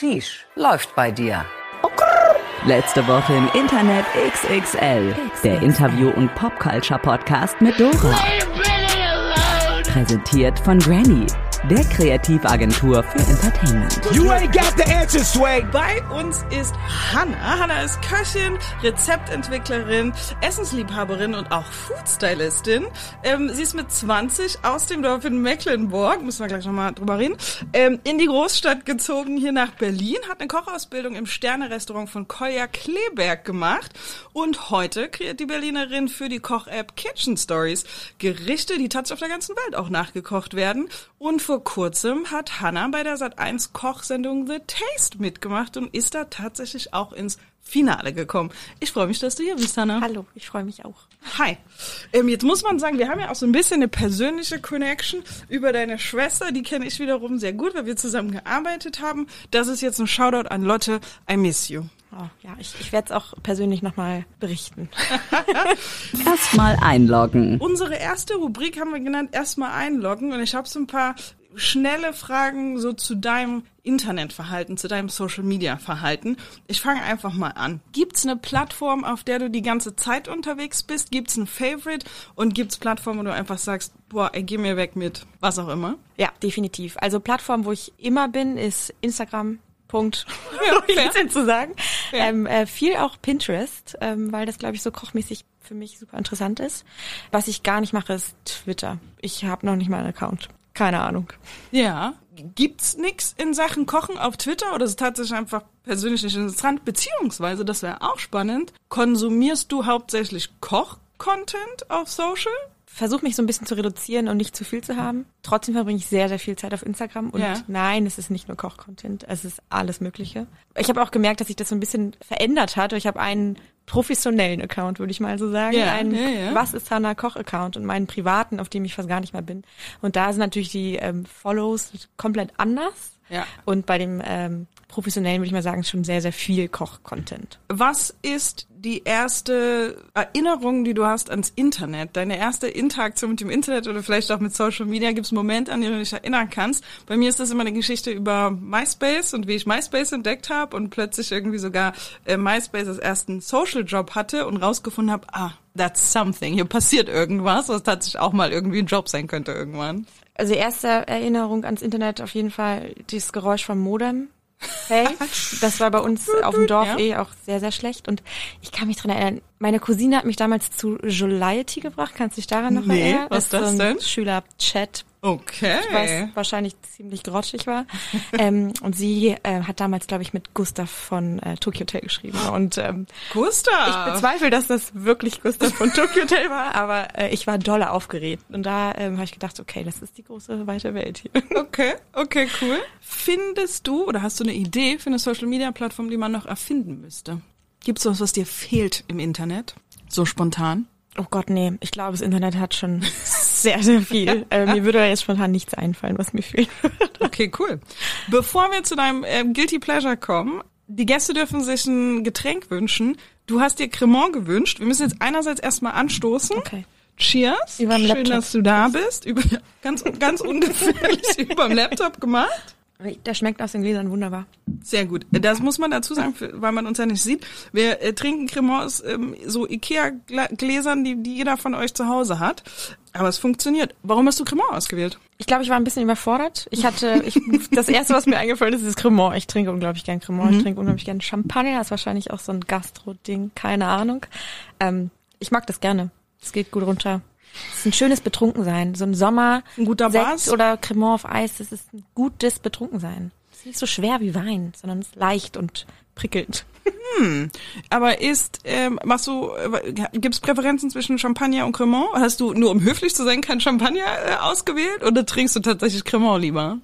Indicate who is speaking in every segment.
Speaker 1: Sheesh, läuft bei dir.
Speaker 2: Letzte Woche im Internet XXL. Der Interview- und Popculture-Podcast mit Dora. Präsentiert von Granny, der Kreativagentur für Entertainment.
Speaker 3: You ain't got the answer, Swag.
Speaker 4: Bei uns ist Hanna. Hanna ist Köchin, Rezeptentwicklerin, Essensliebhaberin und auch Foodstylistin. Ähm, sie ist mit 20 aus dem Dorf in Mecklenburg, müssen wir gleich nochmal drüber reden, ähm, in die Großstadt gezogen, hier nach Berlin, hat eine Kochausbildung im Sterne-Restaurant von Kolja Kleberg gemacht und heute kreiert die Berlinerin für die Koch-App Kitchen Stories Gerichte, die tatsächlich auf der ganzen Welt auch nachgekocht werden. Und vor kurzem hat Hanna bei der Sat1 Kochsendung The Taste mitgemacht und ist da tatsächlich auch ins Finale gekommen. Ich freue mich, dass du hier bist, Hanna.
Speaker 5: Hallo, ich freue mich auch.
Speaker 4: Hi. Ähm, jetzt muss man sagen, wir haben ja auch so ein bisschen eine persönliche Connection über deine Schwester. Die kenne ich wiederum sehr gut, weil wir zusammen gearbeitet haben. Das ist jetzt ein Shoutout an Lotte. I miss you.
Speaker 5: Oh, ja, ich, ich werde es auch persönlich nochmal berichten.
Speaker 2: Erstmal einloggen.
Speaker 4: Unsere erste Rubrik haben wir genannt, erstmal einloggen. Und ich habe so ein paar schnelle Fragen so zu deinem Internetverhalten, zu deinem Social-Media-Verhalten. Ich fange einfach mal an. Gibt's eine Plattform, auf der du die ganze Zeit unterwegs bist? Gibt's ein Favorite? Und gibt's Plattformen, wo du einfach sagst, boah, ey, geh mir weg mit was auch immer?
Speaker 5: Ja, definitiv. Also Plattform, wo ich immer bin, ist Instagram. Punkt.
Speaker 4: Ja, fair.
Speaker 5: zu sagen?
Speaker 4: Ja.
Speaker 5: Ähm, äh, viel auch Pinterest, ähm, weil das, glaube ich, so kochmäßig für mich super interessant ist. Was ich gar nicht mache, ist Twitter. Ich habe noch nicht mal einen Account. Keine Ahnung.
Speaker 4: Ja. Gibt's nix in Sachen Kochen auf Twitter oder ist es tatsächlich einfach persönlich nicht interessant? Beziehungsweise, das wäre auch spannend, konsumierst du hauptsächlich Koch-Content auf Social?
Speaker 5: Versuche mich so ein bisschen zu reduzieren und nicht zu viel zu haben. Trotzdem verbringe ich sehr, sehr viel Zeit auf Instagram. Und
Speaker 4: Ja.
Speaker 5: nein, es ist nicht nur Koch-Content, es ist alles Mögliche. Ich habe auch gemerkt, dass sich das so ein bisschen verändert hat. Ich habe einen professionellen Account, würde ich mal so sagen.
Speaker 4: Ja,
Speaker 5: einen
Speaker 4: ja, ja.
Speaker 5: Was ist Hannah Koch-Account und meinen privaten, auf dem ich fast gar nicht mehr bin. Und da sind natürlich die ähm, Follows komplett anders.
Speaker 4: Ja.
Speaker 5: Und bei dem ähm, professionellen würde ich mal sagen, schon sehr, sehr viel Koch-Content.
Speaker 4: Was ist die erste Erinnerung, die du hast ans Internet? Deine erste Interaktion mit dem Internet oder vielleicht auch mit Social Media? Gibt es einen Moment, an den du dich erinnern kannst? Bei mir ist das immer eine Geschichte über MySpace und wie ich MySpace entdeckt habe und plötzlich irgendwie sogar äh, MySpace als ersten Social-Job hatte und rausgefunden habe, ah, that's something. Hier passiert irgendwas, was tatsächlich auch mal irgendwie ein Job sein könnte irgendwann.
Speaker 5: Also erste Erinnerung ans Internet auf jeden Fall dieses Geräusch vom Modem. Hey, das war bei uns auf dem Dorf
Speaker 4: Ja.
Speaker 5: eh auch sehr, sehr schlecht. Und ich kann mich dran erinnern, meine Cousine hat mich damals zu Joliety gebracht. Kannst du dich daran noch
Speaker 4: Nee,
Speaker 5: erinnern?
Speaker 4: was ist das denn?
Speaker 5: Schüler-Chat,
Speaker 4: Okay.
Speaker 5: was wahrscheinlich ziemlich grotschig war. ähm, und sie äh, hat damals, glaube ich, mit Gustav von äh, Tokyo Hotel geschrieben. Und ähm,
Speaker 4: Gustav.
Speaker 5: ich bezweifle, dass das wirklich Gustav von Tokyo Hotel war, aber äh, ich war dolle aufgeregt. Und da ähm, habe ich gedacht, okay, das ist die große, weite Welt hier.
Speaker 4: Okay, okay, cool. Findest du oder hast du eine Idee für eine Social Media Plattform, die man noch erfinden müsste? Gibt's was, was dir fehlt im Internet? So spontan?
Speaker 5: Oh Gott, nee. Ich glaube, das Internet hat schon sehr, sehr viel. äh, mir würde da jetzt spontan nichts einfallen, was mir fehlt.
Speaker 4: Okay, cool. Bevor wir zu deinem ähm, Guilty Pleasure kommen, die Gäste dürfen sich ein Getränk wünschen. Du hast dir Cremant gewünscht. Wir müssen jetzt einerseits erstmal anstoßen.
Speaker 5: Okay.
Speaker 4: Cheers. Schön,
Speaker 5: Laptop.
Speaker 4: dass du da bist. Über, ganz, ganz ungefährlich überm Laptop gemacht.
Speaker 5: Der schmeckt aus den Gläsern wunderbar.
Speaker 4: Sehr gut. Das muss man dazu sagen, weil man uns ja nicht sieht. Wir äh, trinken Cremant aus ähm, so Ikea-Gläsern, die, die jeder von euch zu Hause hat. Aber es funktioniert. Warum hast du Cremant ausgewählt?
Speaker 5: Ich glaube, ich war ein bisschen überfordert. Ich hatte, ich, das erste, was mir eingefallen ist, ist Cremant. Ich trinke unglaublich gern Cremant. Ich trinke unglaublich gern Champagner. Das ist wahrscheinlich auch so ein Gastro-Ding. Keine Ahnung. Ähm, ich mag das gerne. Es geht gut runter. Es ist ein schönes Betrunkensein. So ein Sommer,
Speaker 4: Ein guter
Speaker 5: Sekt oder Cremant auf Eis. Das ist ein gutes Betrunkensein. Es ist nicht so schwer wie Wein, sondern es ist leicht und prickelnd.
Speaker 4: Aber ist, ähm, machst du, äh, gibt's Präferenzen zwischen Champagner und Cremant? Hast du, nur um höflich zu sein, kein Champagner äh, ausgewählt? Oder trinkst du tatsächlich Cremant lieber?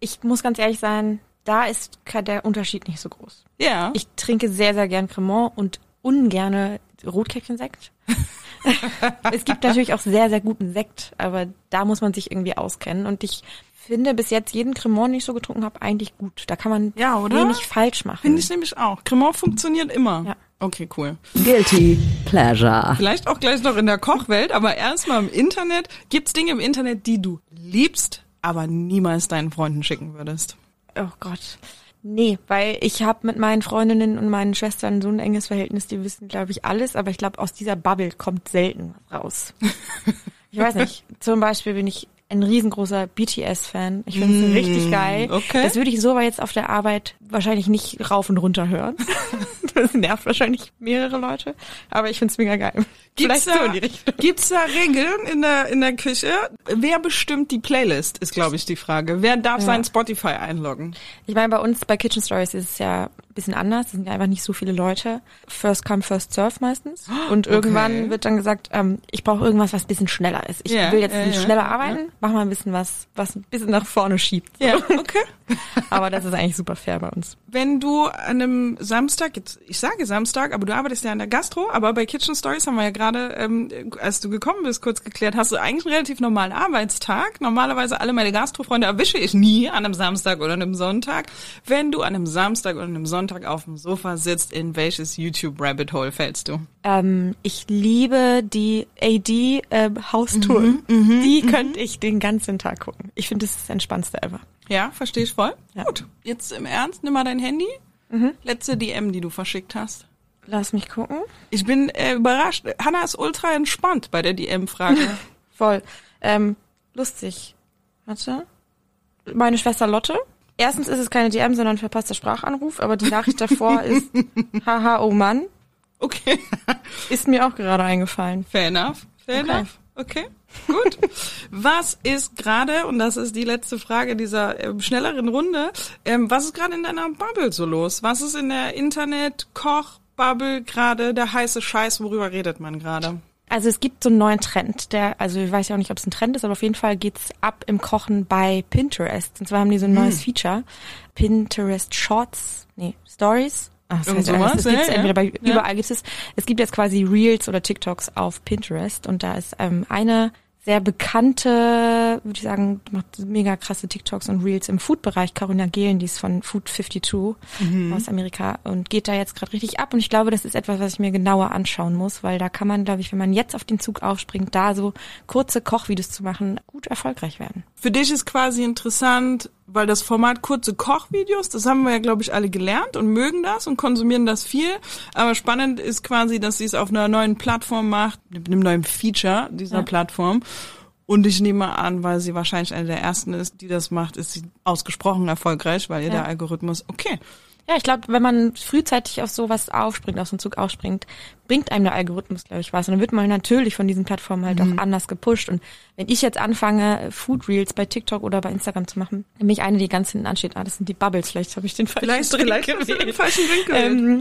Speaker 5: Ich muss ganz ehrlich sein, da ist der Unterschied nicht so groß.
Speaker 4: Ja.
Speaker 5: Ich trinke sehr, sehr gern Cremant und ungerne Rotkäppchensekt. es gibt natürlich auch sehr, sehr guten Sekt, aber da muss man sich irgendwie auskennen. Und ich finde bis jetzt jeden Cremant, den ich so getrunken habe, eigentlich gut. Da kann man
Speaker 4: Ja, oder?
Speaker 5: wenig falsch machen.
Speaker 4: Finde ich nämlich auch. Cremant funktioniert immer.
Speaker 5: Ja.
Speaker 4: Okay, cool.
Speaker 2: Guilty Pleasure.
Speaker 4: Vielleicht auch gleich noch in der Kochwelt, aber erstmal im Internet. Gibt's Dinge im Internet, die du liebst, aber niemals deinen Freunden schicken würdest?
Speaker 5: Oh Gott. Nee, weil ich habe mit meinen Freundinnen und meinen Schwestern so ein enges Verhältnis, die wissen, glaube ich, alles, aber ich glaube, aus dieser Bubble kommt selten was raus. ich weiß nicht. Zum Beispiel bin ich ein riesengroßer BTS-Fan. Ich finde es
Speaker 4: Mm,
Speaker 5: richtig geil.
Speaker 4: okay.
Speaker 5: Das würde ich so aber jetzt auf der Arbeit wahrscheinlich nicht rauf und runter hören. das nervt wahrscheinlich mehrere Leute, aber ich finde es mega geil.
Speaker 4: Gibt's
Speaker 5: Vielleicht so
Speaker 4: da,
Speaker 5: in die Richtung.
Speaker 4: gibt's da Regeln in der, in der Küche? Wer bestimmt die Playlist, ist, glaube ich, die Frage. Wer darf
Speaker 5: Ja.
Speaker 4: sein Spotify einloggen?
Speaker 5: Ich meine, bei uns bei Kitchen Stories ist es ja ein bisschen anders. Es sind ja einfach nicht so viele Leute. First come, first serve meistens. Und irgendwann wird dann gesagt, ähm, ich brauche irgendwas, was ein bisschen schneller ist. Ich
Speaker 4: Ja,
Speaker 5: will jetzt
Speaker 4: ja,
Speaker 5: schneller
Speaker 4: ja.
Speaker 5: arbeiten, mach mal ein bisschen was, was ein bisschen nach vorne schiebt.
Speaker 4: Ja, okay.
Speaker 5: Aber das ist eigentlich super fair bei uns. questions.
Speaker 4: Wenn du an einem Samstag, jetzt, ich sage Samstag, aber du arbeitest ja an der Gastro, aber bei Kitchen Stories haben wir ja gerade, ähm, als du gekommen bist, kurz geklärt, hast du eigentlich einen relativ normalen Arbeitstag. Normalerweise alle meine Gastrofreunde erwische ich nie an einem Samstag oder einem Sonntag. Wenn du an einem Samstag oder einem Sonntag auf dem Sofa sitzt, in welches YouTube-Rabbit Hole fällst du?
Speaker 5: Ähm, ich liebe die AD äh, Haustouren.
Speaker 4: Mhm,
Speaker 5: die könnte ich den ganzen Tag gucken. Ich finde, das ist das Entspannendste ever.
Speaker 4: Ja, verstehe ich voll.
Speaker 5: Ja.
Speaker 4: Gut, jetzt im Ernst, nimm mal dein Handy. Letzte DM, die du verschickt hast.
Speaker 5: Lass mich gucken.
Speaker 4: Ich bin äh, überrascht. Hannah ist ultra entspannt bei der DM-Frage.
Speaker 5: Voll. Ähm, lustig. Warte. Meine Schwester Lotte. Erstens ist es keine DM, sondern ein verpasster Sprachanruf, aber die Nachricht davor ist, haha, oh Mann,
Speaker 4: okay.
Speaker 5: ist mir auch gerade eingefallen.
Speaker 4: Fair enough. Fair
Speaker 5: Okay.
Speaker 4: enough. Okay, gut. was ist gerade, und das ist die letzte Frage dieser ähm, schnelleren Runde, ähm, was ist gerade in deiner Bubble so los? Was ist in der Internet-Koch-Bubble gerade der heiße Scheiß? Worüber redet man gerade?
Speaker 5: Also es gibt so einen neuen Trend, der, also ich weiß ja auch nicht, ob es ein Trend ist, aber auf jeden Fall geht's ab im Kochen bei Pinterest. Und zwar haben die so ein neues
Speaker 4: Hm.
Speaker 5: Feature. Pinterest Shorts, nee, Stories. Ach, das,
Speaker 4: Irgend
Speaker 5: heißt anders.
Speaker 4: sowas,
Speaker 5: das gibt's
Speaker 4: ja,
Speaker 5: entweder bei,
Speaker 4: ja.
Speaker 5: überall gibt's es. Es gibt jetzt quasi Reels oder TikToks auf Pinterest und da ist ähm, eine sehr bekannte, würde ich sagen, macht mega krasse TikToks und Reels im Food-Bereich. Carolina Gehlen, die ist von Food 52
Speaker 4: Mhm.
Speaker 5: aus Amerika und geht da jetzt gerade richtig ab. Und ich glaube, das ist etwas, was ich mir genauer anschauen muss, weil da kann man, glaube ich, wenn man jetzt auf den Zug aufspringt, da so kurze Kochvideos zu machen, gut erfolgreich werden.
Speaker 4: Für dich ist quasi interessant, weil das Format kurze Kochvideos, das haben wir ja, glaube ich, alle gelernt und mögen das und konsumieren das viel. Aber spannend ist quasi, dass sie es auf einer neuen Plattform macht, mit einem neuen Feature dieser
Speaker 5: Ja.
Speaker 4: Plattform. Und ich nehme an, weil sie wahrscheinlich eine der ersten ist, die das macht, ist sie ausgesprochen erfolgreich, weil ihr
Speaker 5: Ja.
Speaker 4: der Algorithmus, okay.
Speaker 5: Ja, ich glaube, wenn man frühzeitig auf sowas aufspringt, auf so einen Zug aufspringt, bringt einem der Algorithmus, glaube ich, was. Und dann wird man natürlich von diesen Plattformen halt
Speaker 4: Mhm.
Speaker 5: auch anders gepusht. Und wenn ich jetzt anfange, Food Reels bei TikTok oder bei Instagram zu machen, dann bin ich eine, die ganz hinten ansteht. Ah, das sind die Bubbles. Vielleicht habe ich den falschen
Speaker 4: Vielleicht,
Speaker 5: Drink
Speaker 4: vielleicht den falschen Drink.
Speaker 5: Ähm,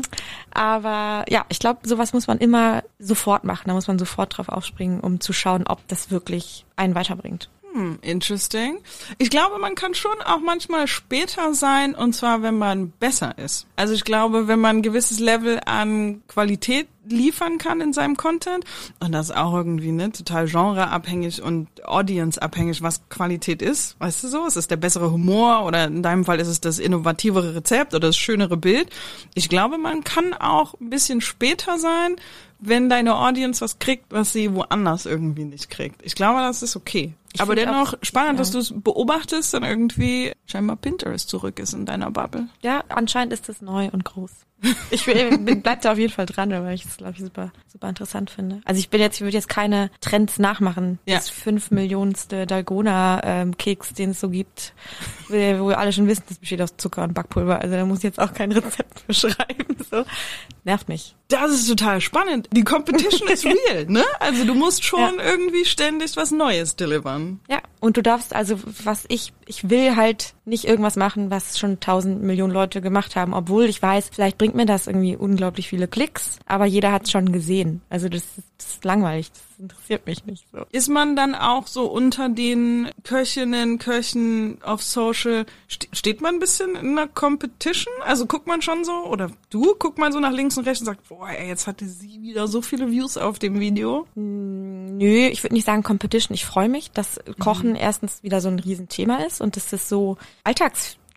Speaker 5: aber ja, ich glaube, sowas muss man immer sofort machen. Da muss man sofort drauf aufspringen, um zu schauen, ob das wirklich einen weiterbringt.
Speaker 4: Hm, interesting. Ich glaube, man kann schon auch manchmal später sein, und zwar, wenn man besser ist. Also ich glaube, wenn man ein gewisses Level an Qualität liefern kann in seinem Content, und das ist auch irgendwie ne, total genreabhängig und audienceabhängig, was Qualität ist, weißt du so? Es ist der bessere Humor oder in deinem Fall ist es das innovativere Rezept oder das schönere Bild. Ich glaube, man kann auch ein bisschen später sein, wenn deine Audience was kriegt, was sie woanders irgendwie nicht kriegt. Ich glaube, das ist okay.
Speaker 5: Ich
Speaker 4: Aber dennoch
Speaker 5: auch-
Speaker 4: spannend,
Speaker 5: ja.
Speaker 4: dass du es beobachtest, dann irgendwie scheinbar Pinterest zurück ist in deiner Bubble.
Speaker 5: Ja, anscheinend ist das neu und groß. Ich will- bin- bleib da auf jeden Fall dran, weil ich das, glaube ich, super, super interessant finde. Also ich bin jetzt, ich würde jetzt keine Trends nachmachen.
Speaker 4: Ja.
Speaker 5: Das fünf Millionenste Dalgona-Keks, den es so gibt, wo wo wir alle schon wissen, das besteht aus Zucker und Backpulver. Also da muss ich jetzt auch kein Rezept beschreiben. So. Nervt mich.
Speaker 4: Das ist total spannend. Die Competition ist real, ne? Also du musst schon
Speaker 5: Ja.
Speaker 4: irgendwie ständig was Neues delivern.
Speaker 5: Ja, und du darfst also, was ich, ich will halt nicht irgendwas machen, was schon tausend Millionen Leute gemacht haben, obwohl ich weiß, vielleicht bringt mir das irgendwie unglaublich viele Klicks, aber jeder hat es schon gesehen. Also das ist, das ist langweilig, das interessiert mich nicht so.
Speaker 4: Ist man dann auch so unter den Köchinnen, Köchen auf Social, ste steht man ein bisschen in einer Competition? Also guckt man schon so, oder du guckt man so nach links und rechts und sagt, boah, ey, jetzt hatte sie wieder so viele Views auf dem Video.
Speaker 5: Nö, ich würde nicht sagen Competition. Ich freue mich, dass Kochen erstens wieder so ein Riesenthema ist und dass es so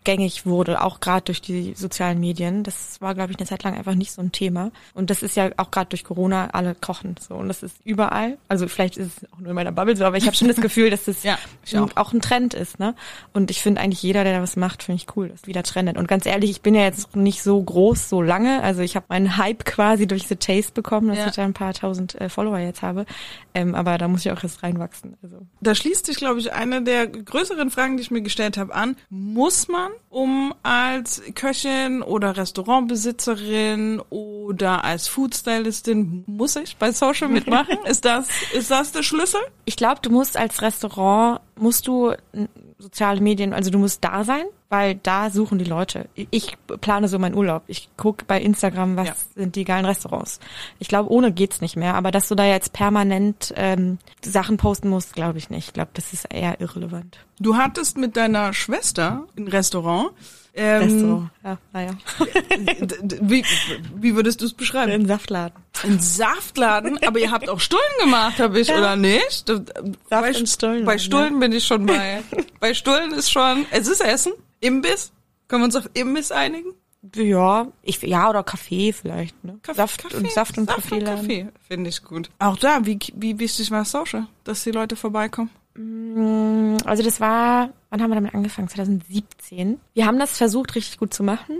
Speaker 5: gängig wurde, auch gerade durch die sozialen Medien. Das war, glaube ich, eine Zeit lang einfach nicht so ein Thema. Und das ist ja auch gerade durch Corona alle kochen so und das ist überall. Also vielleicht ist es auch nur in meiner Bubble so, aber ich habe schon das Gefühl, dass das
Speaker 4: Ja,
Speaker 5: auch.
Speaker 4: auch.
Speaker 5: ein Trend ist, ne? Und ich finde eigentlich jeder, der da was macht, finde ich cool, dass wieder trendet. Und ganz ehrlich, ich bin ja jetzt nicht so groß, so lange. Also ich habe meinen Hype quasi durch The Taste bekommen, dass
Speaker 4: Ja.
Speaker 5: ich da ein paar tausend äh, Follower jetzt habe. Ähm, aber da muss ich auch erst reinwachsen. Also
Speaker 4: Da schließt sich, glaube ich, eine der größeren Fragen, die ich mir gestellt habe, an. Muss man, um als Köchin oder Restaurantbesitzerin oder als Foodstylistin, muss ich bei Social mitmachen? ist das, ist das der Schlüssel?
Speaker 5: Ich glaube, du musst als Restaurant, musst du soziale Medien, also du musst da sein, weil da suchen die Leute. Ich plane so meinen Urlaub. Ich gucke bei Instagram, was
Speaker 4: Ja.
Speaker 5: sind die geilen Restaurants. Ich glaube, ohne geht's nicht mehr. Aber dass du da jetzt permanent ähm, Sachen posten musst, glaube ich nicht. Ich glaube, das ist eher irrelevant.
Speaker 4: Du hattest mit deiner Schwester ein Restaurant. Ähm,
Speaker 5: Restaurant, ja, naja.
Speaker 4: d- Wie, wie würdest du es beschreiben?
Speaker 5: Ein Saftladen.
Speaker 4: Ein Saftladen, aber ihr habt auch Stullen gemacht, habe ich, oder nicht? Da- bei,
Speaker 5: und Stullen,
Speaker 4: bei
Speaker 5: ne?
Speaker 4: Stullen bin ich schon bei. bei Stullen ist schon, es ist Essen, Imbiss. Können wir uns auf Imbiss einigen?
Speaker 5: Ja, ich, ja, oder Kaffee vielleicht, ne?
Speaker 4: Kaff-
Speaker 5: Saft
Speaker 4: Kaffee,
Speaker 5: und Saft und
Speaker 4: Saft
Speaker 5: Kaffeeladen.
Speaker 4: Kaffee, finde ich gut. Auch da, wie, wie wichtig war Social, dass die Leute vorbeikommen?
Speaker 5: Mm, Also das war, wann haben wir damit angefangen? 2017. Wir haben das versucht, richtig gut zu machen.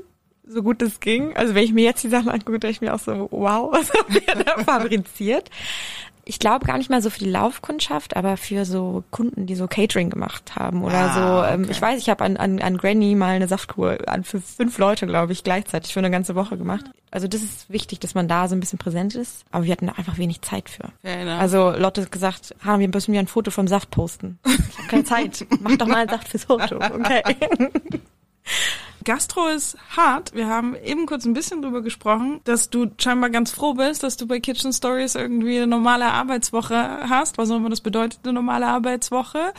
Speaker 5: So gut es ging. Also wenn ich mir jetzt die Sachen angucke, denke ich mir auch so, wow, was haben wir da fabriziert? Ich glaube gar nicht mal so für die Laufkundschaft, aber für so Kunden, die so Catering gemacht haben oder
Speaker 4: Ah,
Speaker 5: so. Ähm,
Speaker 4: okay.
Speaker 5: ich weiß, ich habe an, an, an Granny mal eine Saftkur an für fünf Leute, glaube ich, gleichzeitig für eine ganze Woche gemacht. Also das ist wichtig, dass man da so ein bisschen präsent ist. Aber wir hatten da einfach wenig Zeit für.
Speaker 4: Fair enough.
Speaker 5: Also Lotte hat gesagt, Hanna, wir müssen mir ein Foto vom Saft posten. Ich habe keine Zeit. Mach doch mal einen Saft fürs Foto. Okay.
Speaker 4: Gastro ist hart. Wir haben eben kurz ein bisschen drüber gesprochen, dass du scheinbar ganz froh bist, dass du bei Kitchen Stories irgendwie eine normale Arbeitswoche hast. Was auch immer das bedeutet, eine normale Arbeitswoche.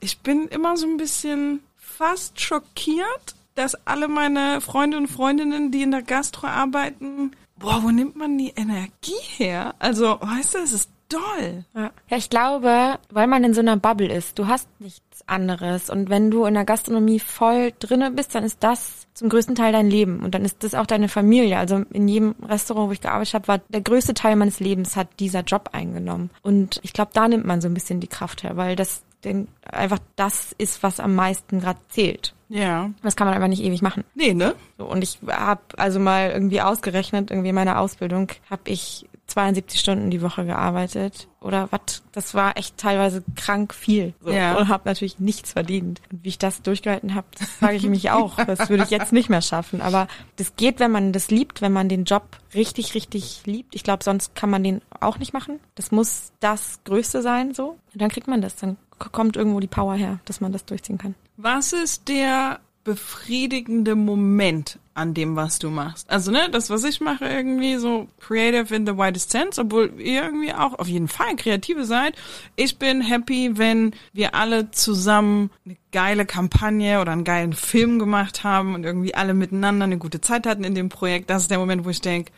Speaker 4: Ich bin immer so ein bisschen fast schockiert, dass alle meine Freunde und Freundinnen, die in der Gastro arbeiten, boah, wo nimmt man die Energie her? Also, weißt du, es ist doll.
Speaker 5: Ja. ja, ich glaube, weil man in so einer Bubble ist, du hast nichts anderes. Und wenn du in der Gastronomie voll drinne bist, dann ist das zum größten Teil dein Leben. Und dann ist das auch deine Familie. Also in jedem Restaurant, wo ich gearbeitet habe, war der größte Teil meines Lebens hat dieser Job eingenommen. Und ich glaube, da nimmt man so ein bisschen die Kraft her, weil das denn einfach das ist, was am meisten gerade zählt.
Speaker 4: Ja.
Speaker 5: Das kann man einfach nicht ewig machen.
Speaker 4: Nee, ne?
Speaker 5: So, und ich habe also mal irgendwie ausgerechnet, irgendwie in meiner Ausbildung habe ich 72 Stunden die Woche gearbeitet oder was. Das war echt teilweise krank viel. So.
Speaker 4: Ja.
Speaker 5: Und habe natürlich nichts verdient. Und wie ich das durchgehalten habe, das frage ich mich auch. Das würde ich jetzt nicht mehr schaffen. Aber das geht, wenn man das liebt, wenn man den Job richtig, richtig liebt. Ich glaube, sonst kann man den auch nicht machen. Das muss das Größte sein, so. Und dann kriegt man das. Dann kommt irgendwo die Power her, dass man das durchziehen kann.
Speaker 4: Was ist der befriedigende Moment an dem, was du machst? Also, ne, das, was ich mache, irgendwie so creative in the widest sense, obwohl ihr irgendwie auch auf jeden Fall kreative seid. Ich bin happy, wenn wir alle zusammen eine geile Kampagne oder einen geilen Film gemacht haben und irgendwie alle miteinander eine gute Zeit hatten in dem Projekt. Das ist der Moment, wo ich denke,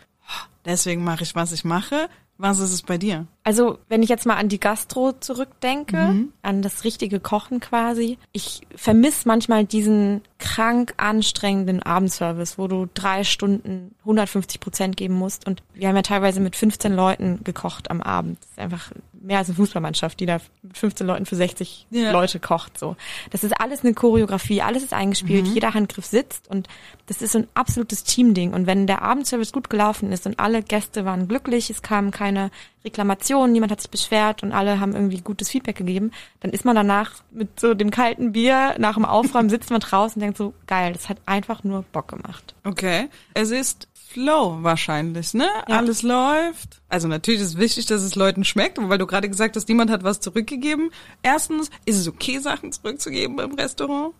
Speaker 4: deswegen mache ich, was ich mache. Was ist es bei dir?
Speaker 5: Also, wenn ich jetzt mal an die Gastro zurückdenke, an das richtige Kochen quasi, ich vermisse manchmal diesen krank anstrengenden Abendservice, wo du drei Stunden 150 Prozent geben musst. Und wir haben ja teilweise mit 15 Leuten gekocht am Abend. Das ist einfach mehr als eine Fußballmannschaft, die da mit 15 Leuten für 60
Speaker 4: Ja.
Speaker 5: Leute kocht. So, Das ist alles eine Choreografie, alles ist eingespielt, jeder Handgriff sitzt und das ist so ein absolutes Teamding. Und wenn der Abendservice gut gelaufen ist und alle Gäste waren glücklich, es kamen keine Reklamationen, niemand hat sich beschwert und alle haben irgendwie gutes Feedback gegeben, dann ist man danach mit so dem kalten Bier nach dem Aufräumen sitzt man draußen und denkt so, geil, das hat einfach nur Bock gemacht.
Speaker 4: Okay. Es ist Flow wahrscheinlich, ne?
Speaker 5: Ja.
Speaker 4: Alles läuft. Also natürlich ist es wichtig, dass es Leuten schmeckt, aber weil du gerade gesagt hast, niemand hat was zurückgegeben. Erstens, ist es okay, Sachen zurückzugeben beim Restaurant?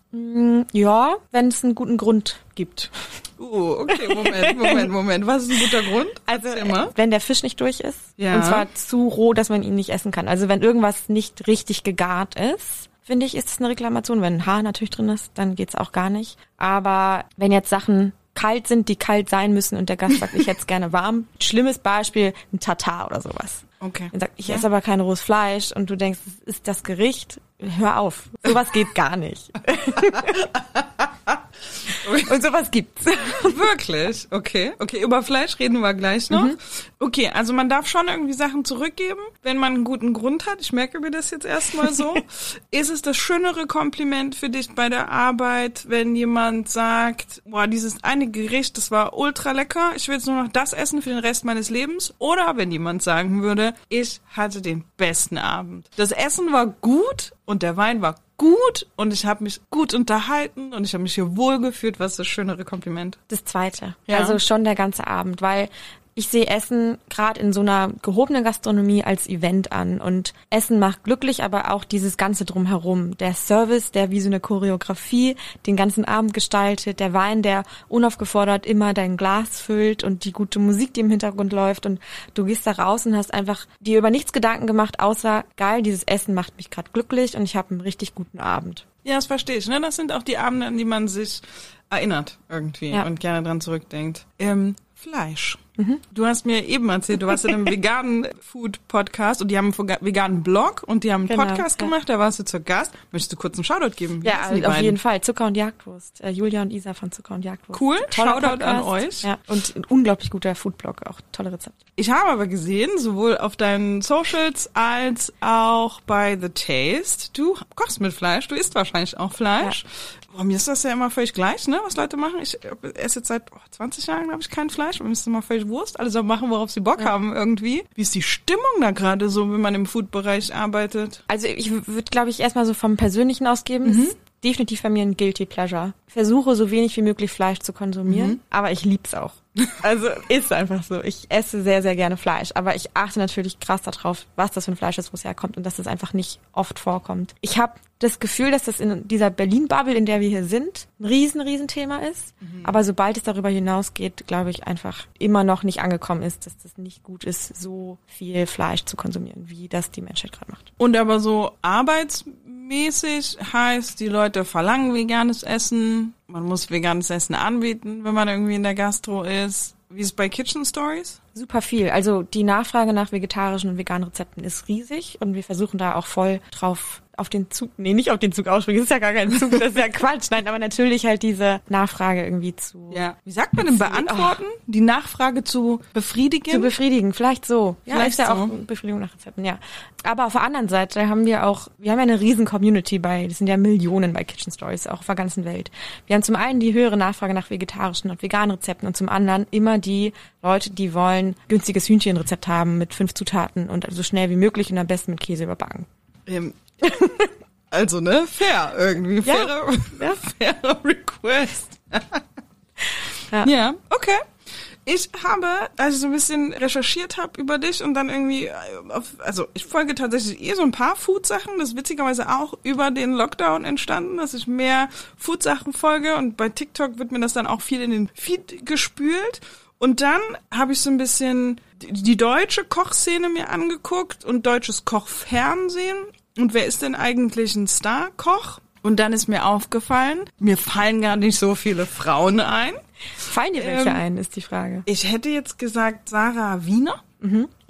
Speaker 5: Ja, wenn es einen guten Grund gibt.
Speaker 4: Uh, okay, Moment, Moment, Moment. Was ist ein guter Grund?
Speaker 5: Also äh, wenn der Fisch nicht durch ist
Speaker 4: Ja.
Speaker 5: und zwar zu roh, dass man ihn nicht essen kann. Also wenn irgendwas nicht richtig gegart ist, finde ich, ist es eine Reklamation. Wenn ein Haar natürlich drin ist, dann geht's auch gar nicht. Aber wenn jetzt Sachen kalt sind, die kalt sein müssen und der Gast sagt, ich hätte es gerne warm. Schlimmes Beispiel, ein Tatar oder sowas.
Speaker 4: Okay.
Speaker 5: Er sagt, ich
Speaker 4: Ja.
Speaker 5: esse aber kein rohes Fleisch und du denkst, das ist das Gericht. Hör auf. Sowas geht gar nicht. Und sowas gibt's.
Speaker 4: Wirklich? Okay. Okay, über Fleisch reden wir gleich noch.
Speaker 5: Mhm.
Speaker 4: Okay, also man darf schon irgendwie Sachen zurückgeben, wenn man einen guten Grund hat. Ich merke mir das jetzt erstmal so. Ist es das schönere Kompliment für dich bei der Arbeit, wenn jemand sagt, boah, dieses eine Gericht, das war ultra lecker, ich will jetzt nur noch das essen für den Rest meines Lebens? Oder wenn jemand sagen würde, ich hatte den besten Abend. Das Essen war gut und der Wein war gut und ich habe mich gut unterhalten und ich habe mich hier wohlgefühlt. Was ist das schönere Kompliment?
Speaker 5: Das zweite.
Speaker 4: Ja.
Speaker 5: Also schon der ganze Abend, weil ich sehe Essen gerade in so einer gehobenen Gastronomie als Event an und Essen macht glücklich, aber auch dieses ganze drumherum. Der Service, der wie so eine Choreografie den ganzen Abend gestaltet, der Wein, der unaufgefordert immer dein Glas füllt und die gute Musik, die im Hintergrund läuft und du gehst da raus und hast einfach dir über nichts Gedanken gemacht, außer geil, dieses Essen macht mich gerade glücklich und ich habe einen richtig guten Abend.
Speaker 4: Ja, das verstehe ich. Ne? Das sind auch die Abende, an die man sich erinnert irgendwie
Speaker 5: Ja.
Speaker 4: und gerne dran zurückdenkt. Ähm, Fleisch.
Speaker 5: Mhm.
Speaker 4: Du hast mir eben erzählt, du warst in einem veganen Food-Podcast und die haben einen veganen Blog und die haben einen
Speaker 5: Genau,
Speaker 4: Podcast
Speaker 5: ja.
Speaker 4: gemacht, da warst du zur Gast. Möchtest du kurz einen Shoutout geben? Wie
Speaker 5: Ja, auf
Speaker 4: beiden?
Speaker 5: jeden Fall. Zucker und Jagdwurst. Äh, Julia und Isa von Zucker und Jagdwurst.
Speaker 4: Cool.
Speaker 5: Toller
Speaker 4: Shoutout an
Speaker 5: Podcast.
Speaker 4: euch.
Speaker 5: Ja, und ein unglaublich guter Foodblog, auch tolle Rezepte.
Speaker 4: Ich habe aber gesehen, sowohl auf deinen Socials als auch bei The Taste, du kochst mit Fleisch, du isst wahrscheinlich auch Fleisch. Boah, mir ist das ja immer völlig gleich, ne, was Leute machen. Ich esse jetzt seit oh, 20 Jahren, glaube ich, kein Fleisch. Mir ist das immer völlig Wurst. Alle sollen machen, worauf sie Bock haben irgendwie. Wie ist die Stimmung da gerade so, wenn man im Food-Bereich arbeitet?
Speaker 5: Also ich würde, glaube ich, erstmal so vom Persönlichen ausgeben. Ist definitiv bei mir ein Guilty Pleasure. Versuche so wenig wie möglich Fleisch zu konsumieren, aber ich lieb's auch. Also ist einfach so. Ich esse sehr, sehr gerne Fleisch, aber ich achte natürlich krass darauf, was das für ein Fleisch ist, wo es herkommt und dass es einfach nicht oft vorkommt. Ich habe das Gefühl, dass das in dieser Berlin-Bubble, in der wir hier sind, ein riesen, riesen Thema ist. Aber sobald es darüber hinausgeht, glaube ich einfach immer noch nicht angekommen ist, dass das nicht gut ist, so viel Fleisch zu konsumieren, wie das die Menschheit gerade macht.
Speaker 4: Und aber so arbeitsmäßig heißt, die Leute verlangen veganes Essen. Man muss veganes Essen anbieten, wenn man irgendwie in der Gastro ist. Wie ist es bei Kitchen Stories?
Speaker 5: Super viel. Also die Nachfrage nach vegetarischen und veganen Rezepten ist riesig und wir versuchen da auch voll drauf auf den Zug, nee, nicht auf den Zug ausspringen, das ist ja gar kein Zug, das ist ja Quatsch. Nein, aber natürlich halt diese Nachfrage irgendwie zu,
Speaker 4: Ja. Wie sagt man denn beantworten? Die Nachfrage zu befriedigen?
Speaker 5: zu befriedigen. Vielleicht so. Ja,
Speaker 4: Vielleicht
Speaker 5: ja
Speaker 4: so.
Speaker 5: auch Befriedigung nach Rezepten, ja. Aber auf der anderen Seite haben wir auch, wir haben ja eine riesen Community bei, das sind ja Millionen bei Kitchen Stories, auch auf der ganzen Welt. Wir haben zum einen die höhere Nachfrage nach vegetarischen und veganen Rezepten und zum anderen immer die Leute, die wollen günstiges Hühnchenrezept haben mit fünf Zutaten und so schnell wie möglich und am besten mit Käse überbacken.
Speaker 4: Ähm, also, ne? Fair irgendwie.
Speaker 5: Ja.
Speaker 4: Faire,
Speaker 5: Ja.
Speaker 4: fairer Request.
Speaker 5: Ja.
Speaker 4: ja, okay. Ich habe, als ich so ein bisschen recherchiert habe über dich und dann irgendwie, äh, auf, also ich folge tatsächlich eh so ein paar Food-Sachen. Das ist witzigerweise auch über den Lockdown entstanden, dass ich mehr Food-Sachen folge und bei TikTok wird mir das dann auch viel in den Feed gespült. Und dann habe ich so ein bisschen die, die deutsche Kochszene mir angeguckt und deutsches Kochfernsehen. Und wer ist denn eigentlich ein Star-Koch? Und dann ist mir aufgefallen, mir fallen gar nicht so viele Frauen ein.
Speaker 5: Fallen dir welche
Speaker 4: Ähm,
Speaker 5: ein, ist die Frage.
Speaker 4: Ich hätte jetzt gesagt Sarah Wiener.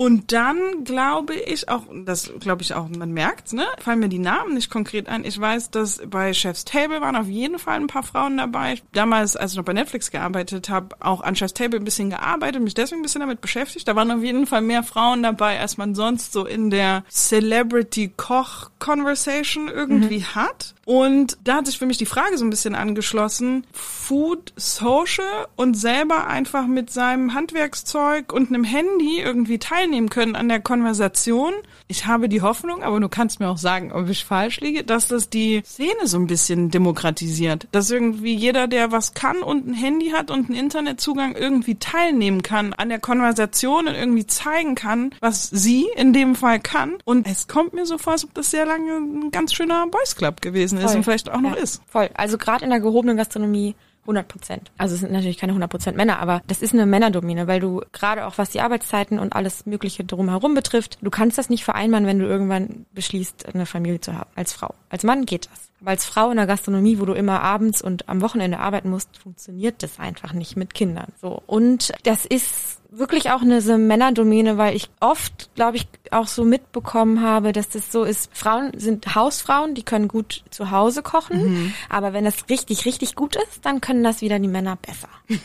Speaker 4: Und dann glaube ich auch, das glaube ich auch, man merkt's, ne? Fallen mir die Namen nicht konkret ein. Ich weiß, dass bei Chef's Table waren auf jeden Fall ein paar Frauen dabei. Damals, als ich noch bei Netflix gearbeitet habe, auch an Chef's Table ein bisschen gearbeitet, mich deswegen ein bisschen damit beschäftigt. Da waren auf jeden Fall mehr Frauen dabei, als man sonst so in der Celebrity-Koch-Conversation irgendwie hat. Und da hat sich für mich die Frage so ein bisschen angeschlossen, Food Social und selber einfach mit seinem Handwerkszeug und einem Handy irgendwie teilnehmen können an der Konversation. Ich habe die Hoffnung, aber du kannst mir auch sagen, ob ich falsch liege, dass das die Szene so ein bisschen demokratisiert. Dass irgendwie jeder, der was kann und ein Handy hat und einen Internetzugang irgendwie teilnehmen kann an der Konversation und irgendwie zeigen kann, was sie in dem Fall kann. Und es kommt mir so vor, als ob das sehr lange ein ganz schöner Boys Club gewesen ist
Speaker 5: Voll.
Speaker 4: und vielleicht auch noch
Speaker 5: Ja,
Speaker 4: ist.
Speaker 5: Voll. Also gerade in der gehobenen Gastronomie 100 Prozent. Also es sind natürlich keine 100 Prozent Männer, aber das ist eine Männerdomine, weil du gerade auch was die Arbeitszeiten und alles Mögliche drumherum betrifft, du kannst das nicht vereinbaren, wenn du irgendwann beschließt, eine Familie zu haben als Frau. Als Mann geht das. Als Frau in der Gastronomie, wo du immer abends und am Wochenende arbeiten musst, funktioniert das einfach nicht mit Kindern. So. Und das ist wirklich auch eine so Männerdomäne, weil ich oft, glaube ich, auch so mitbekommen habe, dass das so ist. Frauen sind Hausfrauen, die können gut zu Hause kochen, aber wenn das richtig, richtig gut ist, dann können das wieder die Männer besser.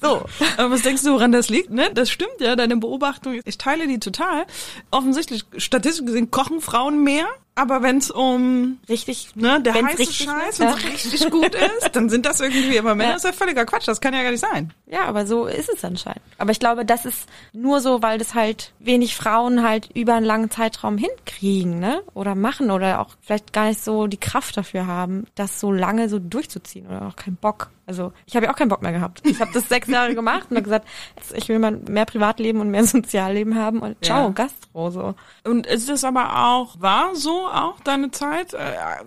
Speaker 4: So. Aber was denkst du, woran das liegt? Ne? Das stimmt ja, deine Beobachtung. Ich teile die total. Offensichtlich, statistisch gesehen, kochen Frauen mehr. Aber wenn es um
Speaker 5: Richtig,
Speaker 4: ne, der
Speaker 5: wenn's
Speaker 4: heiße
Speaker 5: richtig
Speaker 4: Scheiß, wenn
Speaker 5: ja.
Speaker 4: es richtig gut ist, dann sind das irgendwie immer Männer.
Speaker 5: Ja.
Speaker 4: Das ist ja völliger Quatsch. Das kann ja gar nicht sein.
Speaker 5: Ja, aber so ist es anscheinend. Aber ich glaube, das ist nur so, weil das halt wenig Frauen halt über einen langen Zeitraum hinkriegen, ne? Oder machen oder auch vielleicht gar nicht so die Kraft dafür haben, das so lange so durchzuziehen oder auch keinen Bock. Also ich habe ja auch keinen Bock mehr gehabt. Ich habe das sechs Jahre gemacht und habe gesagt, ich will mal mehr Privatleben und mehr Sozialleben haben und ciao,
Speaker 4: Ja.
Speaker 5: Gastro so.
Speaker 4: Und ist es aber auch, war so auch deine Zeit, äh,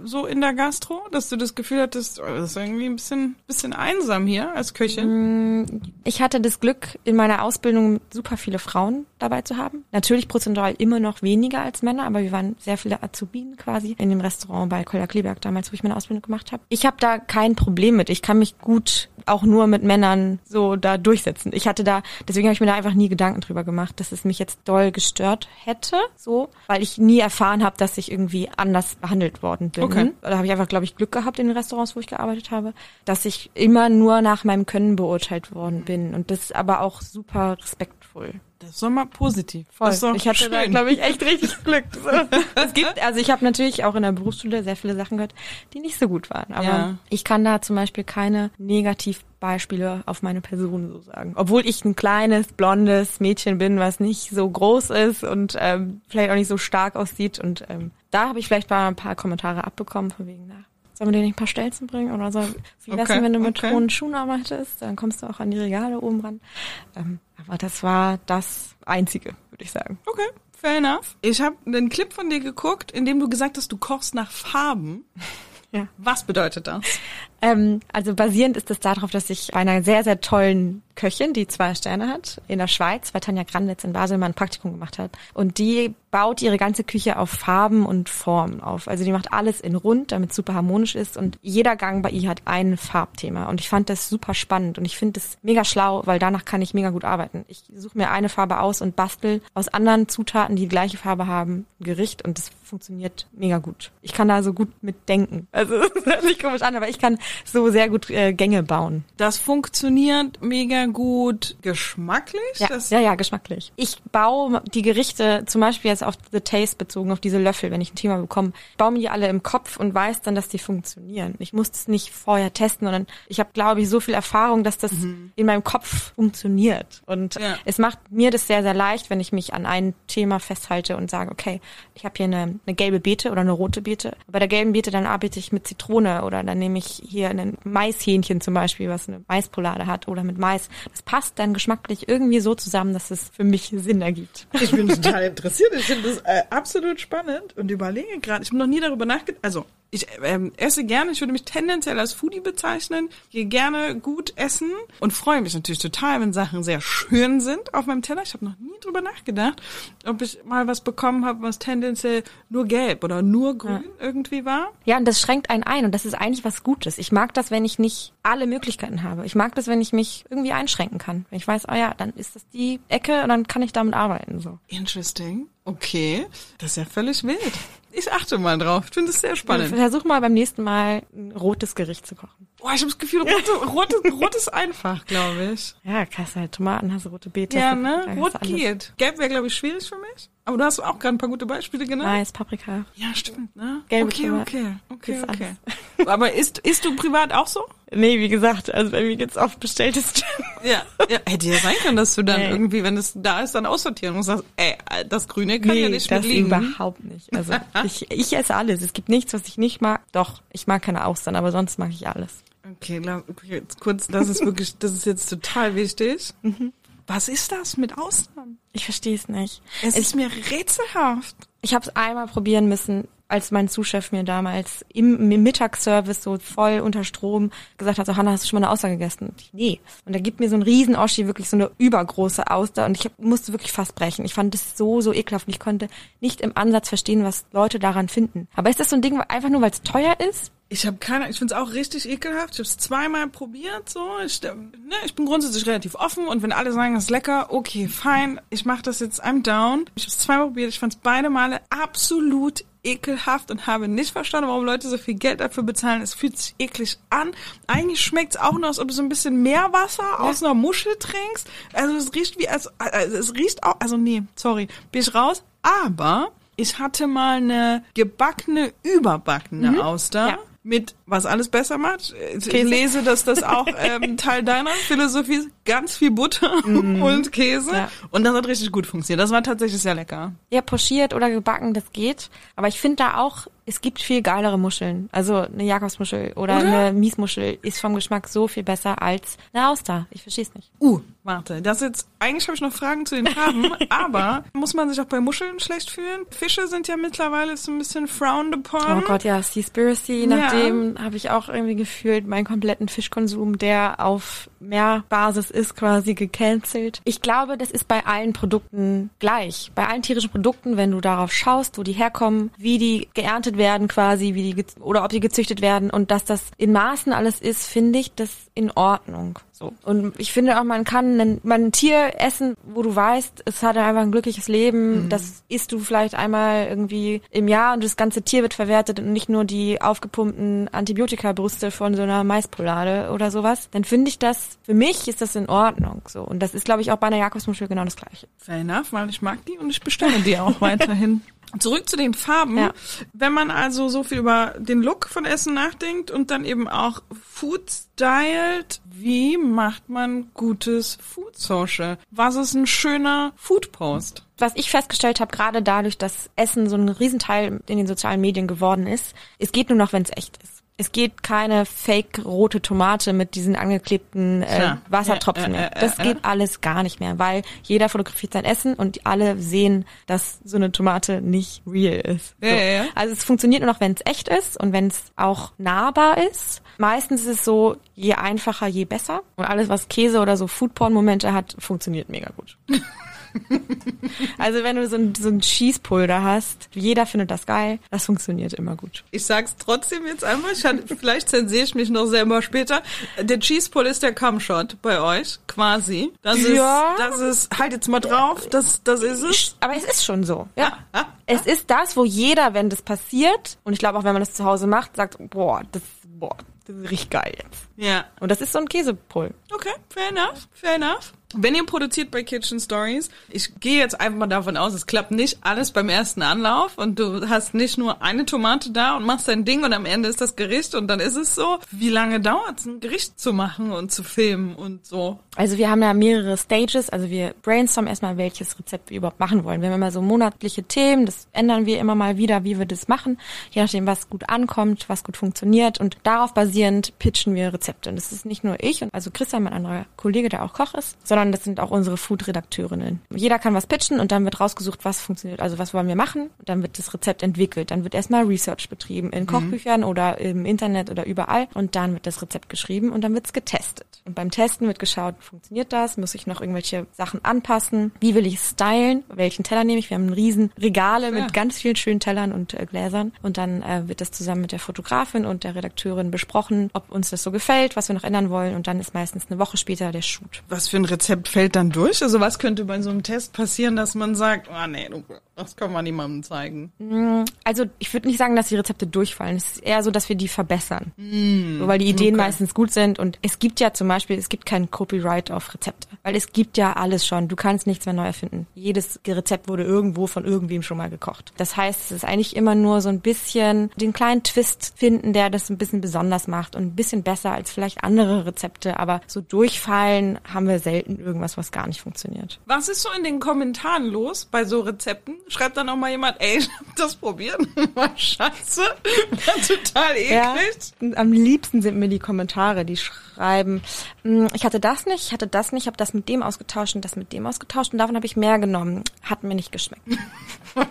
Speaker 4: so in der Gastro, dass du das Gefühl hattest, oh, das ist irgendwie ein bisschen, bisschen einsam hier als Köchin?
Speaker 5: Ich hatte das Glück, in meiner Ausbildung super viele Frauen dabei zu haben. Natürlich prozentual immer noch weniger als Männer, aber wir waren sehr viele Azubinen quasi in dem Restaurant bei Kolja Kleberg damals, wo ich meine Ausbildung gemacht habe. Ich habe da kein Problem mit. Ich kann mich gut auch nur mit Männern so da durchsetzen. Ich hatte da, deswegen habe ich mir da einfach nie Gedanken drüber gemacht, dass es mich jetzt doll gestört hätte, so, weil ich nie erfahren habe, dass ich irgendwie anders behandelt worden bin.
Speaker 4: Okay.
Speaker 5: Da habe ich einfach, glaube ich, Glück gehabt in den Restaurants, wo ich gearbeitet habe, dass ich immer nur nach meinem Können beurteilt worden bin. Und das ist aber auch super respektvoll.
Speaker 4: Das ist doch mal positiv.
Speaker 5: Voll.
Speaker 4: Das ist doch
Speaker 5: ich hatte da,
Speaker 4: schön.
Speaker 5: glaube ich, echt richtig Glück. Es gibt, also ich habe natürlich auch in der Berufsschule sehr viele Sachen gehört, die nicht so gut waren. Aber
Speaker 4: Ja.
Speaker 5: ich kann da zum Beispiel keine Negativbeispiele auf meine Person so sagen. Obwohl ich ein kleines, blondes Mädchen bin, was nicht so groß ist und ähm, vielleicht auch nicht so stark aussieht. Und ähm, da habe ich vielleicht mal ein paar Kommentare abbekommen von wegen, na, sollen wir dir nicht ein paar Stelzen bringen? Oder so, wie
Speaker 4: Okay,
Speaker 5: denn, wenn du mit
Speaker 4: okay.
Speaker 5: hohen Schuhen arbeitest? Dann kommst du auch an die Regale oben ran. Ähm, aber das war das Einzige, würde ich sagen.
Speaker 4: Okay, fair enough. Ich habe einen Clip von dir geguckt, in dem du gesagt hast, du kochst nach Farben.
Speaker 5: Ja.
Speaker 4: Was bedeutet das?
Speaker 5: Ähm, also basierend ist es darauf, dass ich bei einer sehr, sehr tollen Köchin, die zwei Sterne hat, in der Schweiz, bei Tanja Granditz in Basel mal ein Praktikum gemacht habe. Und die baut ihre ganze Küche auf Farben und Formen auf. Also die macht alles in rund, damit es super harmonisch ist. Und jeder Gang bei ihr hat ein Farbthema. Und ich fand das super spannend. Und ich finde das mega schlau, weil danach kann ich mega gut arbeiten. Ich suche mir eine Farbe aus und bastel aus anderen Zutaten, die die gleiche Farbe haben, ein Gericht. Und das funktioniert mega gut. Ich kann da so gut mitdenken. Also das hört sich komisch an, aber ich kann so sehr gut äh, Gänge bauen.
Speaker 4: Das funktioniert mega gut geschmacklich.
Speaker 5: Ja, ja, ja, geschmacklich. Ich baue die Gerichte zum Beispiel jetzt auf The Taste bezogen, auf diese Löffel, wenn ich ein Thema bekomme, baue mir die alle im Kopf und weiß dann, dass die funktionieren. Ich muss das nicht vorher testen, sondern ich habe, glaube ich, so viel Erfahrung, dass das in meinem Kopf funktioniert. Und
Speaker 4: Ja.
Speaker 5: es macht mir das sehr, sehr leicht, wenn ich mich an ein Thema festhalte und sage, okay, ich habe hier eine, eine gelbe Beete oder eine rote Beete. Bei der gelben Beete dann arbeite ich mit Zitrone oder dann nehme ich hier ein Maishähnchen zum Beispiel, was eine Maispolade hat oder mit Mais. Das passt dann geschmacklich irgendwie so zusammen, dass es für mich Sinn ergibt.
Speaker 4: Ich bin total interessiert. Ich finde das äh, absolut spannend und überlege gerade. Ich habe noch nie darüber nachgedacht. Also ich ähm, esse gerne. Ich würde mich tendenziell als Foodie bezeichnen. Gehe gerne gut essen und freue mich natürlich total, wenn Sachen sehr schön sind auf meinem Teller. Ich habe noch nie drüber nachgedacht, ob ich mal was bekommen habe, was tendenziell nur gelb oder nur grün irgendwie war.
Speaker 5: Ja, und das schränkt einen ein und das ist eigentlich was Gutes. Ich mag das, wenn ich nicht alle Möglichkeiten habe. Ich mag das, wenn ich mich irgendwie einschränken kann. Wenn ich weiß, oh ja, dann ist das die Ecke und dann kann ich damit arbeiten. So.
Speaker 4: Interesting. Okay. Das ist ja völlig wild. Ich achte mal drauf. Ich finde das sehr spannend.
Speaker 5: Versuch mal beim nächsten Mal ein rotes Gericht zu kochen.
Speaker 4: Boah, ich habe das Gefühl, rot, rot, rot ist einfach, glaube ich.
Speaker 5: Ja, hast halt Tomaten, hast du rote Beete.
Speaker 4: Ja, ne? Rot geht. Gelb wäre, glaube ich, schwierig für mich. Aber du hast auch gerade ein paar gute Beispiele genannt.
Speaker 5: Mais, Paprika.
Speaker 4: Ja, stimmt, ne?
Speaker 5: Gelbe
Speaker 4: okay, okay, okay,
Speaker 5: Gibt's
Speaker 4: okay. Aber isst, isst du privat auch so?
Speaker 5: Nee, wie gesagt, also bei mir geht's oft bestelltes.
Speaker 4: Ja. ja. Hätte ja sein können, dass du dann
Speaker 5: Nee.
Speaker 4: irgendwie, wenn es da ist, dann aussortieren und sagst, ey, das Grüne kann ja nicht
Speaker 5: das
Speaker 4: mitliegen.
Speaker 5: überhaupt nicht. Also ich, ich esse alles. Es gibt nichts, was ich nicht mag. Doch, ich mag keine Austern, aber sonst mag ich alles.
Speaker 4: Okay, glaub, okay, jetzt kurz, das ist wirklich, das ist jetzt total wichtig.
Speaker 5: Mhm.
Speaker 4: Was ist das mit Austern?
Speaker 5: Ich verstehe es nicht.
Speaker 4: Es ist mir rätselhaft.
Speaker 5: Ich habe es einmal probieren müssen. als mein Zuschef mir damals im, im Mittagsservice so voll unter Strom gesagt hat, so Hanna, hast du schon mal eine Auster gegessen? Und ich, nee. Und er gibt mir so einen riesen Oschi, wirklich so eine übergroße Auster und ich hab, musste wirklich fast brechen. Ich fand das so, so ekelhaft und ich konnte nicht im Ansatz verstehen, was Leute daran finden. Aber ist das so ein Ding, einfach nur, weil es teuer ist?
Speaker 4: Ich habe keine, ich finde es auch richtig ekelhaft. Ich habe es zweimal probiert, so. Ich, ne, ich bin grundsätzlich relativ offen und wenn alle sagen, es ist lecker, okay, fein. Ich mache das jetzt, I'm down. Ich habe es zweimal probiert. Ich fand es beide Male absolut ekelhaft und habe nicht verstanden, warum Leute so viel Geld dafür bezahlen. Es fühlt sich eklig an. Eigentlich schmeckt es auch nur, als ob du so ein bisschen Meerwasser aus einer Muschel trinkst. Also es riecht wie, als, also es riecht auch, also nee, sorry, bin ich raus. Aber ich hatte mal eine gebackene, überbackene Auster.
Speaker 5: Ja.
Speaker 4: Mit was alles besser macht. Ich lese, dass das auch ähm, Teil deiner Philosophie ist. Ganz viel Butter und Käse.
Speaker 5: Ja.
Speaker 4: Und das hat richtig gut funktioniert. Das war tatsächlich sehr lecker.
Speaker 5: Ja, pochiert oder gebacken, das geht. Aber ich finde da auch, es gibt viel geilere Muscheln. Also eine Jakobsmuschel oder,
Speaker 4: Oder?
Speaker 5: eine Miesmuschel ist vom Geschmack so viel besser als eine Auster. Ich verstehe es nicht.
Speaker 4: Uh, warte, das jetzt, eigentlich habe ich noch Fragen zu den Farben, aber muss man sich auch bei Muscheln schlecht fühlen? Fische sind ja mittlerweile so ein bisschen frowned upon.
Speaker 5: Oh Gott, ja, Seaspiracy,
Speaker 4: Ja.
Speaker 5: nachdem habe ich auch irgendwie gefühlt meinen kompletten Fischkonsum, der auf Meerbasis ist, quasi gecancelt. Ich glaube, das ist bei allen Produkten gleich. Bei allen tierischen Produkten, wenn du darauf schaust, wo die herkommen, wie die geerntet werden quasi, wie die oder ob die gezüchtet werden und dass das in Maßen alles ist, finde ich das in Ordnung. So. Und ich finde auch, man kann ein, man ein Tier essen, wo du weißt, es hat einfach ein glückliches Leben. Das isst du vielleicht einmal irgendwie im Jahr und das ganze Tier wird verwertet und nicht nur die aufgepumpten Antibiotikabrüste von so einer Maispolade oder sowas. Dann finde ich das, für mich ist das in Ordnung. So. Und das ist, glaube ich, auch bei einer Jakobsmuschel genau das Gleiche.
Speaker 4: Fair enough, weil ich mag die und ich bestelle die auch weiterhin. Zurück zu den Farben.
Speaker 5: Ja.
Speaker 4: Wenn man also so viel über den Look von Essen nachdenkt und dann eben auch Food stylt, wie macht man gutes Food Social? Was ist ein schöner Food Post?
Speaker 5: was ich festgestellt habe, gerade dadurch, dass Essen so ein Riesenteil in den sozialen Medien geworden ist, es geht nur noch, wenn es echt ist. Es geht keine fake rote Tomate mit diesen angeklebten äh,
Speaker 4: Klar.
Speaker 5: Wassertropfen
Speaker 4: Ja,
Speaker 5: mehr. Das geht alles gar nicht mehr, weil jeder fotografiert sein Essen und alle sehen, dass so eine Tomate nicht real ist. So.
Speaker 4: Ja, ja, ja.
Speaker 5: Also es funktioniert nur noch, wenn es echt ist und wenn es auch nahbar ist. Meistens ist es so, je einfacher, je besser. Und alles, was Käse oder so Foodporn-Momente hat, funktioniert mega gut. Also wenn du so ein, so ein Schießpulver hast, jeder findet das geil, das funktioniert immer gut.
Speaker 4: Ich sag's trotzdem jetzt einfach, ich hatte, vielleicht zensiere ich mich noch selber später. Der Cheese Pull ist der Cumshot bei euch, quasi. Das
Speaker 5: Ja.
Speaker 4: ist, das ist, halt jetzt mal drauf, das, das ist es.
Speaker 5: Aber es ist schon so. Ja. Es ist das, wo jeder, wenn das passiert, und ich glaube auch, wenn man das zu Hause macht, sagt, boah, das, boah, das riecht geil jetzt.
Speaker 4: Ja.
Speaker 5: Und das ist so ein Käsepull.
Speaker 4: Okay, fair enough, fair enough. Wenn ihr produziert bei Kitchen Stories, ich gehe jetzt einfach mal davon aus, es klappt nicht alles beim ersten Anlauf und du hast nicht nur eine Tomate da und machst dein Ding und am Ende ist das Gericht und dann ist es so. Wie lange dauert es, ein Gericht zu machen und zu filmen und so?
Speaker 5: Also wir haben da mehrere Stages, also wir brainstormen erstmal, welches Rezept wir überhaupt machen wollen. Wir haben immer so monatliche Themen, das ändern wir immer mal wieder, wie wir das machen, je nachdem, was gut ankommt, was gut funktioniert und darauf basierend pitchen wir Rezepte. Und das ist nicht nur ich und also Christian, mein anderer Kollege, der auch Koch ist, sondern das sind auch unsere Food-Redakteurinnen. Jeder kann was pitchen und dann wird rausgesucht, was funktioniert, also was wollen wir machen und dann wird das Rezept entwickelt. Dann wird erstmal Research betrieben in Kochbüchern oder im Internet oder überall und dann wird das Rezept geschrieben und dann wird's getestet. Und beim Testen wird geschaut, funktioniert das? Muss ich noch irgendwelche Sachen anpassen? Wie will ich es stylen? Welchen Teller nehme ich? Wir haben riesen Regale
Speaker 4: Ja.
Speaker 5: mit ganz vielen schönen Tellern und äh, Gläsern. Und dann äh, wird das zusammen mit der Fotografin und der Redakteurin besprochen, ob uns das so gefällt, was wir noch ändern wollen. Und dann ist meistens eine Woche später der Shoot.
Speaker 4: Was für ein Rezept fällt dann durch? Also was könnte bei so einem Test passieren, dass man sagt, ah nee, das kann man niemandem zeigen.
Speaker 5: Also ich würde nicht sagen, dass die Rezepte durchfallen. Es ist eher so, dass wir die verbessern. so, weil die Ideen
Speaker 4: okay.
Speaker 5: meistens gut sind. Und es gibt ja zum Beispiel, es gibt kein Copyright auf Rezepte. Weil es gibt ja alles schon. Du kannst nichts mehr neu erfinden. Jedes Rezept wurde irgendwo von irgendwem schon mal gekocht. Das heißt, es ist eigentlich immer nur so ein bisschen den kleinen Twist finden, der das ein bisschen besonders macht und ein bisschen besser als vielleicht andere Rezepte. Aber so durchfallen haben wir selten irgendwas, was gar nicht funktioniert.
Speaker 4: Was ist so in den Kommentaren los bei so Rezepten? Schreibt dann auch mal jemand, ey, ich hab das probiert, war scheiße, war total eklig.
Speaker 5: Und am liebsten sind mir die Kommentare, die schreiben, "Mm, ich hatte das nicht, ich hatte das nicht, habe das mit dem ausgetauscht und das mit dem ausgetauscht und davon habe ich mehr genommen. Hat mir nicht geschmeckt.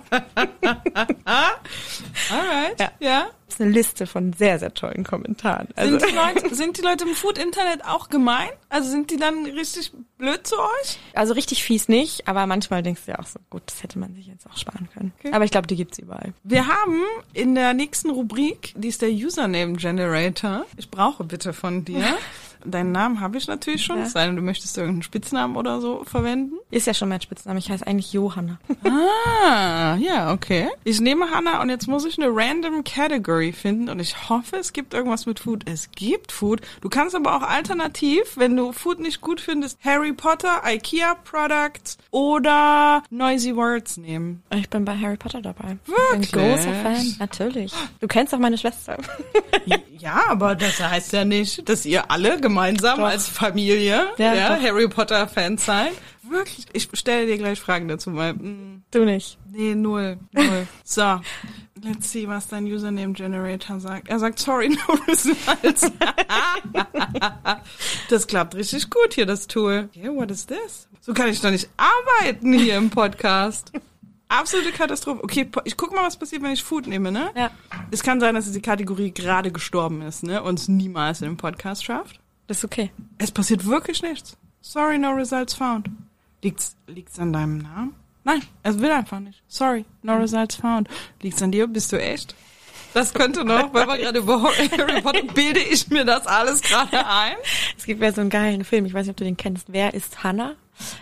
Speaker 4: Alright.
Speaker 5: Ja.
Speaker 4: ja.
Speaker 5: Das ist eine Liste von sehr, sehr tollen Kommentaren. Also,
Speaker 4: Sind, die Leute, sind die Leute im Food-Internet auch gemein? Also sind die dann richtig blöd zu euch?
Speaker 5: also richtig fies nicht, aber manchmal denkst du ja auch so, gut, das hätte man sich jetzt auch sparen können. Aber ich glaube, die gibt's überall.
Speaker 4: Wir haben in der nächsten Rubrik, die ist der Username Generator. Ich brauche bitte von dir. Deinen Namen habe ich natürlich schon,
Speaker 5: Ja.
Speaker 4: es sei denn, du möchtest irgendeinen Spitznamen oder so verwenden.
Speaker 5: Ist ja schon mein Spitzname. Ich heiße eigentlich Johanna.
Speaker 4: Ah, ja, okay. Ich nehme Hannah und jetzt muss ich eine random Category finden und ich hoffe, es gibt irgendwas mit Food. Es gibt Food. Du kannst aber auch alternativ, wenn du Food nicht gut findest, Harry Potter, IKEA Products oder Noisy Words nehmen.
Speaker 5: Ich bin bei Harry Potter dabei.
Speaker 4: Wirklich?
Speaker 5: Ich bin großer Fan. Natürlich. Du kennst doch meine Schwester.
Speaker 4: Ja, aber das heißt ja nicht, dass ihr alle gemeinsam
Speaker 5: Doch.
Speaker 4: als Familie
Speaker 5: Ja,
Speaker 4: ja. Harry Potter Fans seid. Wirklich, ich stelle dir gleich Fragen dazu, weil mm,
Speaker 5: Du nicht.
Speaker 4: nee, null, null. so, let's see, was dein Username Generator sagt. Er sagt sorry, no results. das klappt richtig gut hier, das Tool. Yeah, what is this? So kann ich doch nicht arbeiten hier im Podcast. Absolute Katastrophe. Okay, ich guck mal, was passiert, wenn ich Food nehme, ne?
Speaker 5: Ja.
Speaker 4: Es kann sein, dass die Kategorie gerade gestorben ist, ne? Und es niemals in den Podcast schafft.
Speaker 5: Das ist okay.
Speaker 4: Es passiert wirklich nichts. Sorry, no results found. Liegt's, liegt's an deinem Namen? Nein, es will einfach nicht. Sorry, no results found. Liegt's an dir? Bist du echt? Das könnte noch, weil wir gerade über Harry Potter bilde ich mir das alles gerade ein.
Speaker 5: Es gibt ja so einen geilen Film, ich weiß nicht, ob du den kennst. Wer ist Hannah?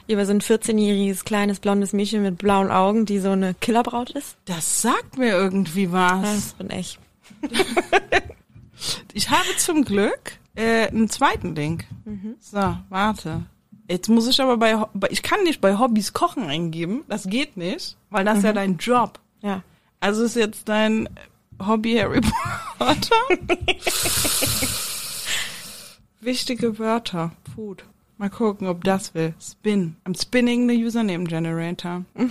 Speaker 5: Über so ein 14-jähriges kleines blondes Mädchen mit blauen Augen, die so eine Killerbraut ist.
Speaker 4: Das sagt mir irgendwie was.
Speaker 5: Das bin ich.
Speaker 4: Ich habe zum Glück äh, einen zweiten Link. So, warte. Jetzt muss ich aber bei, bei, ich kann nicht bei Hobbys Kochen eingeben. Das geht nicht, weil das ist ja dein Job.
Speaker 5: Ja.
Speaker 4: Also ist jetzt dein Hobby Harry Potter? Wichtige Wörter. Food. Mal gucken, ob das will. Spin. I'm spinning the Username Generator.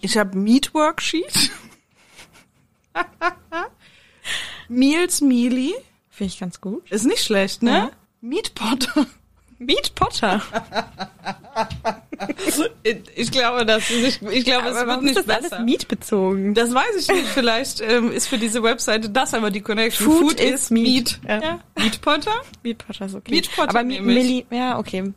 Speaker 4: Ich habe Meat Worksheet. Meals Mealy.
Speaker 5: Finde ich ganz gut.
Speaker 4: Ist nicht schlecht, ne?
Speaker 5: Ja.
Speaker 4: Meat Potter.
Speaker 5: Meat Potter.
Speaker 4: Ich glaube, das ist nicht, ich glaube, es
Speaker 5: Aber
Speaker 4: wird
Speaker 5: warum
Speaker 4: nicht
Speaker 5: ist das
Speaker 4: besser.
Speaker 5: alles Meat bezogen?
Speaker 4: Das weiß ich nicht. Vielleicht ähm, ist für diese Webseite das aber die Connection.
Speaker 5: Food is meat.
Speaker 4: Ja.
Speaker 5: Ja.
Speaker 4: Meat Potter.
Speaker 5: Meat Potter ist okay.
Speaker 4: Meat Potter
Speaker 5: Aber
Speaker 4: ich.
Speaker 5: Milli, ja, okay.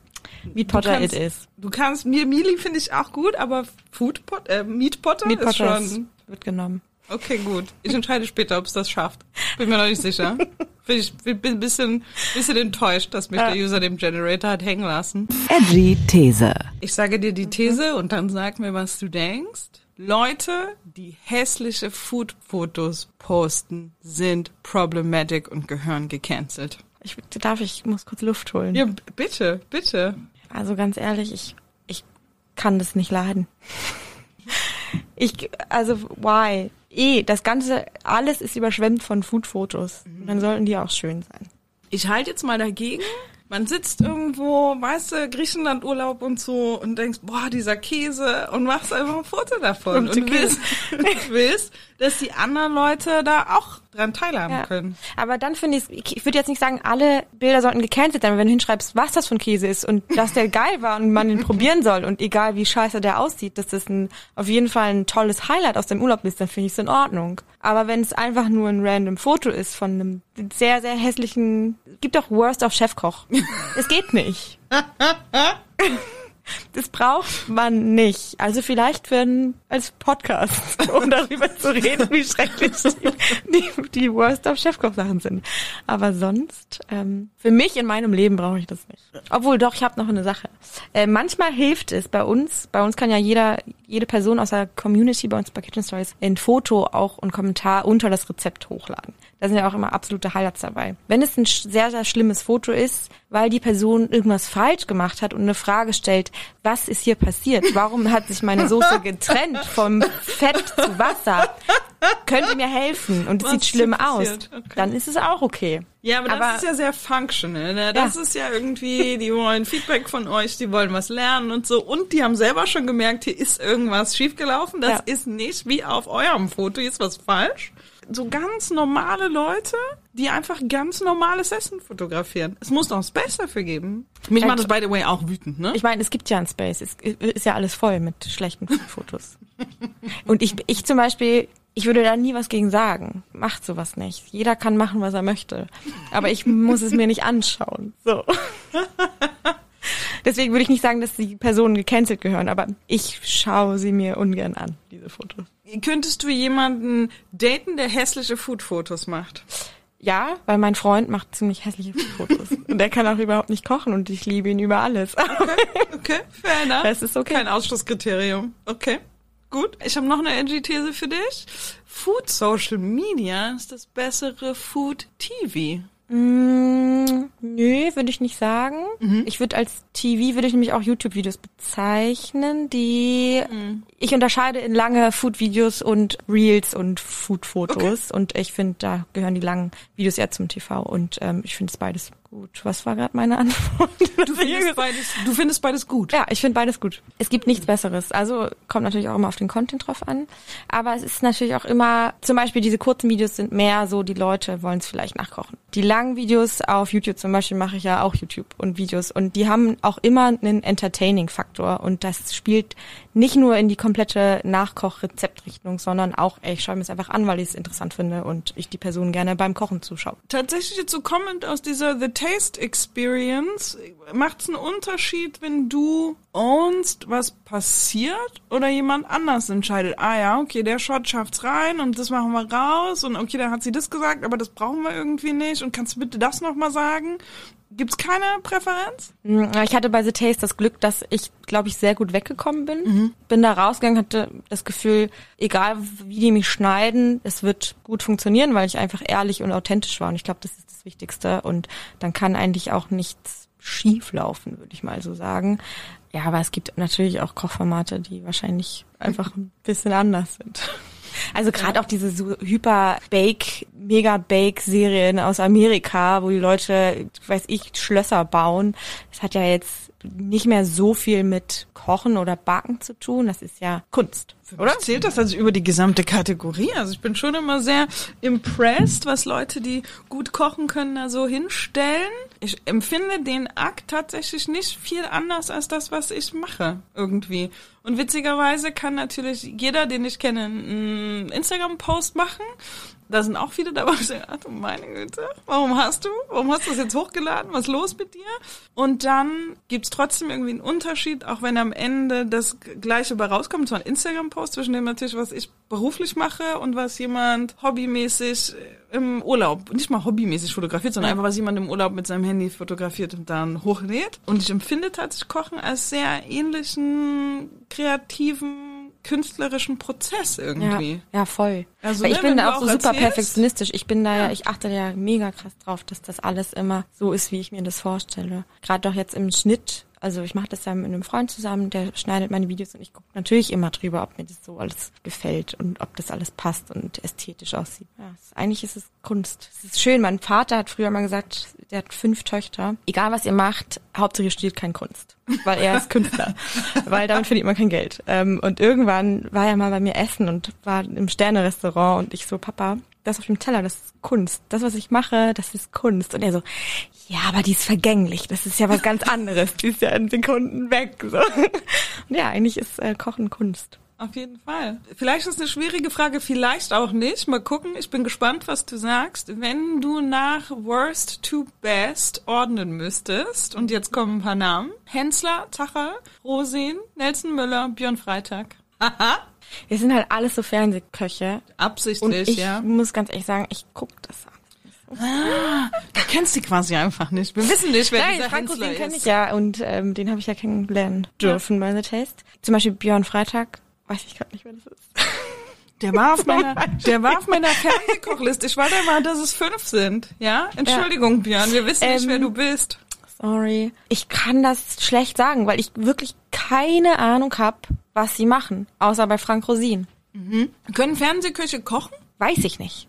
Speaker 5: Meat Potter
Speaker 4: kannst-
Speaker 5: it is.
Speaker 4: Du kannst mir Mili finde ich auch gut, aber Food Pot, äh, Meat Potter
Speaker 5: Meat
Speaker 4: ist
Speaker 5: Potter
Speaker 4: schon.
Speaker 5: ist, wird genommen.
Speaker 4: Okay, gut. Ich entscheide später, ob es das schafft. Bin mir noch nicht sicher. Bin ich bin ein bisschen, bisschen enttäuscht, dass mich
Speaker 5: Ja.
Speaker 4: der User dem Generator hat hängen lassen.
Speaker 2: Edgy These.
Speaker 4: Ich sage dir die These und dann sag mir, was du denkst. Leute, die hässliche Food-Fotos posten, sind problematic und gehören gecancelt.
Speaker 5: Ich darf, ich muss kurz Luft holen.
Speaker 4: Ja, bitte, bitte.
Speaker 5: Also ganz ehrlich, ich, ich kann das nicht leiden. Ich, also, why? Eh, das Ganze, alles ist überschwemmt von Food-Fotos. Und Dann sollten die auch schön sein.
Speaker 4: Ich halte jetzt mal dagegen. Man sitzt irgendwo, weißt du, Griechenland-Urlaub und so und denkst, boah, dieser Käse und machst einfach ein Foto davon
Speaker 5: Und
Speaker 4: und willst, willst, dass die anderen Leute da auch dran teilhaben
Speaker 5: Ja.
Speaker 4: können.
Speaker 5: Aber dann finde ich, ich ich würde jetzt nicht sagen, alle Bilder sollten gecancelt sein, aber wenn du hinschreibst, was das für ein Käse ist und dass der geil war und man den probieren soll und egal wie scheiße der aussieht, dass das ein, auf jeden Fall ein tolles Highlight aus dem Urlaub ist, dann finde ich es in Ordnung. Aber wenn es einfach nur ein random Foto ist von einem sehr, sehr hässlichen, gibt auch Worst of Chefkoch. Es geht nicht. Das braucht man nicht. Also vielleicht für ein, als Podcast, um darüber zu reden, wie schrecklich die, die, die Worst of Chefkoch-Sachen sind. Aber sonst, ähm, für mich in meinem Leben brauche ich das nicht. Obwohl, doch, ich habe noch eine Sache. Äh, manchmal hilft es bei uns, bei uns kann ja jeder, jede Person aus der Community bei uns bei Kitchen Stories ein Foto auch und Kommentar unter das Rezept hochladen. Da sind ja auch immer absolute Highlights dabei. Wenn es ein sehr, sehr schlimmes Foto ist, weil die Person irgendwas falsch gemacht hat und eine Frage stellt, was ist hier passiert? Warum hat sich meine Soße getrennt vom Fett zu Wasser? Könnt ihr mir helfen? Und es sieht schlimm aus.
Speaker 4: Okay.
Speaker 5: Dann ist es auch okay.
Speaker 4: Ja, aber das
Speaker 5: Aber-
Speaker 4: ist ja sehr functional. Ne? Das
Speaker 5: Ja.
Speaker 4: ist ja irgendwie, die wollen Feedback von euch, die wollen was lernen und so. Und die haben selber schon gemerkt, hier ist irgendwas schiefgelaufen. Das
Speaker 5: Ja.
Speaker 4: ist nicht wie auf eurem Foto, hier ist was falsch. So ganz normale Leute, die einfach ganz normales Essen fotografieren. Es muss noch ein Space dafür geben. Mich macht das, by the way, auch wütend, ne?
Speaker 5: Ich meine, es gibt ja ein Space. Es ist ja alles voll mit schlechten Fotos. Und ich, ich zum Beispiel, Ich würde da nie was gegen sagen. Macht sowas nicht. Jeder kann machen, was er möchte. Aber ich muss es mir nicht anschauen. So. Deswegen würde ich nicht sagen, dass die Personen gecancelt gehören, aber ich schaue sie mir ungern an, diese Fotos.
Speaker 4: Könntest du jemanden daten, der hässliche Food-Fotos macht?
Speaker 5: Ja, weil mein Freund macht ziemlich hässliche Fotos. und der kann auch überhaupt nicht kochen und ich liebe ihn über alles.
Speaker 4: Okay, fair enough.
Speaker 5: Das ist okay.
Speaker 4: Kein Ausschlusskriterium. Okay, gut. Ich habe noch eine Edgy-These für dich. Food Social Media ist das bessere Food TV.
Speaker 5: Mm, nö, würde ich nicht sagen. Ich würde als TV würde ich nämlich auch YouTube-Videos bezeichnen, die ich unterscheide in lange Food-Videos und Reels und Food-Fotos. Und ich finde, da gehören die langen Videos eher zum TV und ähm, ich finde es beides gut. Was war gerade meine Antwort?
Speaker 4: Du findest beides, du findest beides gut.
Speaker 5: Ja, ich finde beides gut. Es gibt nichts Besseres. Also kommt natürlich auch immer auf den Content drauf an. Aber es ist natürlich auch immer, zum Beispiel diese kurzen Videos sind mehr so, die Leute wollen es vielleicht nachkochen. Die langen Videos auf YouTube zum Beispiel mache ich ja auch YouTube und Videos und die haben auch immer einen Entertaining-Faktor und das spielt nicht nur in die komplette Nachkoch-Rezeptrichtung, sondern auch, ey, ich schaue mir es einfach an, weil ich es interessant finde und ich die Person gerne beim Kochen zuschaue.
Speaker 4: Tatsächlich so Comment aus dieser The Taste Experience. Macht es einen Unterschied, wenn du ownst, was passiert oder jemand anders entscheidet? Ah ja, okay, der Shot schafft's rein und das machen wir raus und okay, dann hat sie das gesagt, aber das brauchen wir irgendwie nicht und kannst du bitte das nochmal sagen? Gibt's keine Präferenz?
Speaker 5: Mm, Ich hatte bei The Taste das Glück, dass ich, glaube ich, sehr gut weggekommen bin. Bin da rausgegangen, hatte das Gefühl, egal wie die mich schneiden, es wird gut funktionieren, weil ich einfach ehrlich und authentisch war. Und ich glaube, das ist das Wichtigste. Und dann kann eigentlich auch nichts schief laufen, würde ich mal so sagen. Ja, aber es gibt natürlich auch Kochformate, die wahrscheinlich einfach ein bisschen anders sind. Also gerade auch diese so hyper Bake, Mega Bake Serien aus Amerika, wo die Leute, weiß ich, Schlösser bauen. Das hat ja jetzt nicht mehr so viel mit Kochen oder Backen zu tun. Das ist ja Kunst.
Speaker 4: Oder? Zählt das also über die gesamte Kategorie? Also ich bin schon immer sehr impressed, was Leute, die gut kochen können, da so hinstellen. Ich empfinde den Akt tatsächlich nicht viel anders als das, was ich mache, irgendwie. Und witzigerweise kann natürlich jeder, den ich kenne, einen Instagram-Post machen. Da sind auch viele dabei, die sagen, ach du meine Güte, warum hast du? Warum hast du das jetzt hochgeladen? Was ist los mit dir? Und dann gibt's trotzdem irgendwie einen Unterschied, auch wenn am Ende das Gleiche bei rauskommt, zwar ein Instagram-Post, zwischen dem natürlich, was ich beruflich mache und was jemand hobbymäßig im Urlaub, nicht mal hobbymäßig fotografiert, sondern einfach, was jemand im Urlaub mit seinem Handy fotografiert und dann hochlädt. Und ich empfinde tatsächlich Kochen als sehr ähnlichen, kreativen, künstlerischen Prozess
Speaker 5: Ja,
Speaker 4: irgendwie.
Speaker 5: ja voll.
Speaker 4: Also,
Speaker 5: Weil
Speaker 4: ne,
Speaker 5: ich bin da auch so super
Speaker 4: erzählst-
Speaker 5: perfektionistisch. Ich bin da ja, ich achte ja mega krass drauf, dass das alles immer so ist, wie ich mir das vorstelle. Gerade doch jetzt im Schnitt. Also ich mache das ja mit einem Freund zusammen, der schneidet meine Videos und ich gucke natürlich immer drüber, ob mir das so alles gefällt und ob das alles passt und ästhetisch aussieht. Ja, eigentlich ist es Kunst. Es ist schön. Mein Vater hat früher mal gesagt, der hat fünf Töchter. Egal was ihr macht, Hauptsache ihr studiert keine Kunst. Weil er ist Künstler. weil damit verdient man kein Geld. Ähm, und irgendwann war er mal bei mir essen und war im Sterne-Restaurant und ich so, Papa, das auf dem Teller, das ist Kunst. Das, was ich mache, das ist Kunst. Und er so, ja, aber die ist vergänglich. Das ist ja was ganz anderes. Die ist ja in Sekunden weg. So. Und ja, eigentlich ist äh, Kochen Kunst.
Speaker 4: Auf jeden Fall. Vielleicht ist eine schwierige Frage, vielleicht auch nicht. Mal gucken. Ich bin gespannt, was du sagst. Wenn du nach Worst to Best ordnen müsstest, und jetzt kommen ein paar Namen. Hensler, Zacher, Rosin, Nelson Müller, Björn Freitag. Haha.
Speaker 5: Wir sind halt alles so Fernsehköche. Und
Speaker 4: Absichtlich,
Speaker 5: ich
Speaker 4: ja.
Speaker 5: muss ganz ehrlich sagen, ich guck das an.
Speaker 4: Du kennst die quasi einfach nicht. Wir wissen nicht, wer
Speaker 5: Nein,
Speaker 4: dieser
Speaker 5: Frank
Speaker 4: Hensler
Speaker 5: den kenne ich
Speaker 4: ist.
Speaker 5: ja und ähm, den habe ich ja kennenlernen dürfen bei The Taste. Zum Beispiel Björn Freitag, weiß ich gerade nicht, wer das ist.
Speaker 4: Der war auf meiner, der war auf meiner Fernsehkochliste. Ich war der mal, dass es fünf sind. Ja? Entschuldigung, Björn. Wir wissen nicht,
Speaker 5: Ähm,
Speaker 4: wer du bist.
Speaker 5: Sorry. Ich kann das schlecht sagen, weil ich wirklich keine Ahnung hab, was sie machen, außer bei Frank Rosin.
Speaker 4: Können Fernsehköche kochen?
Speaker 5: Weiß ich nicht.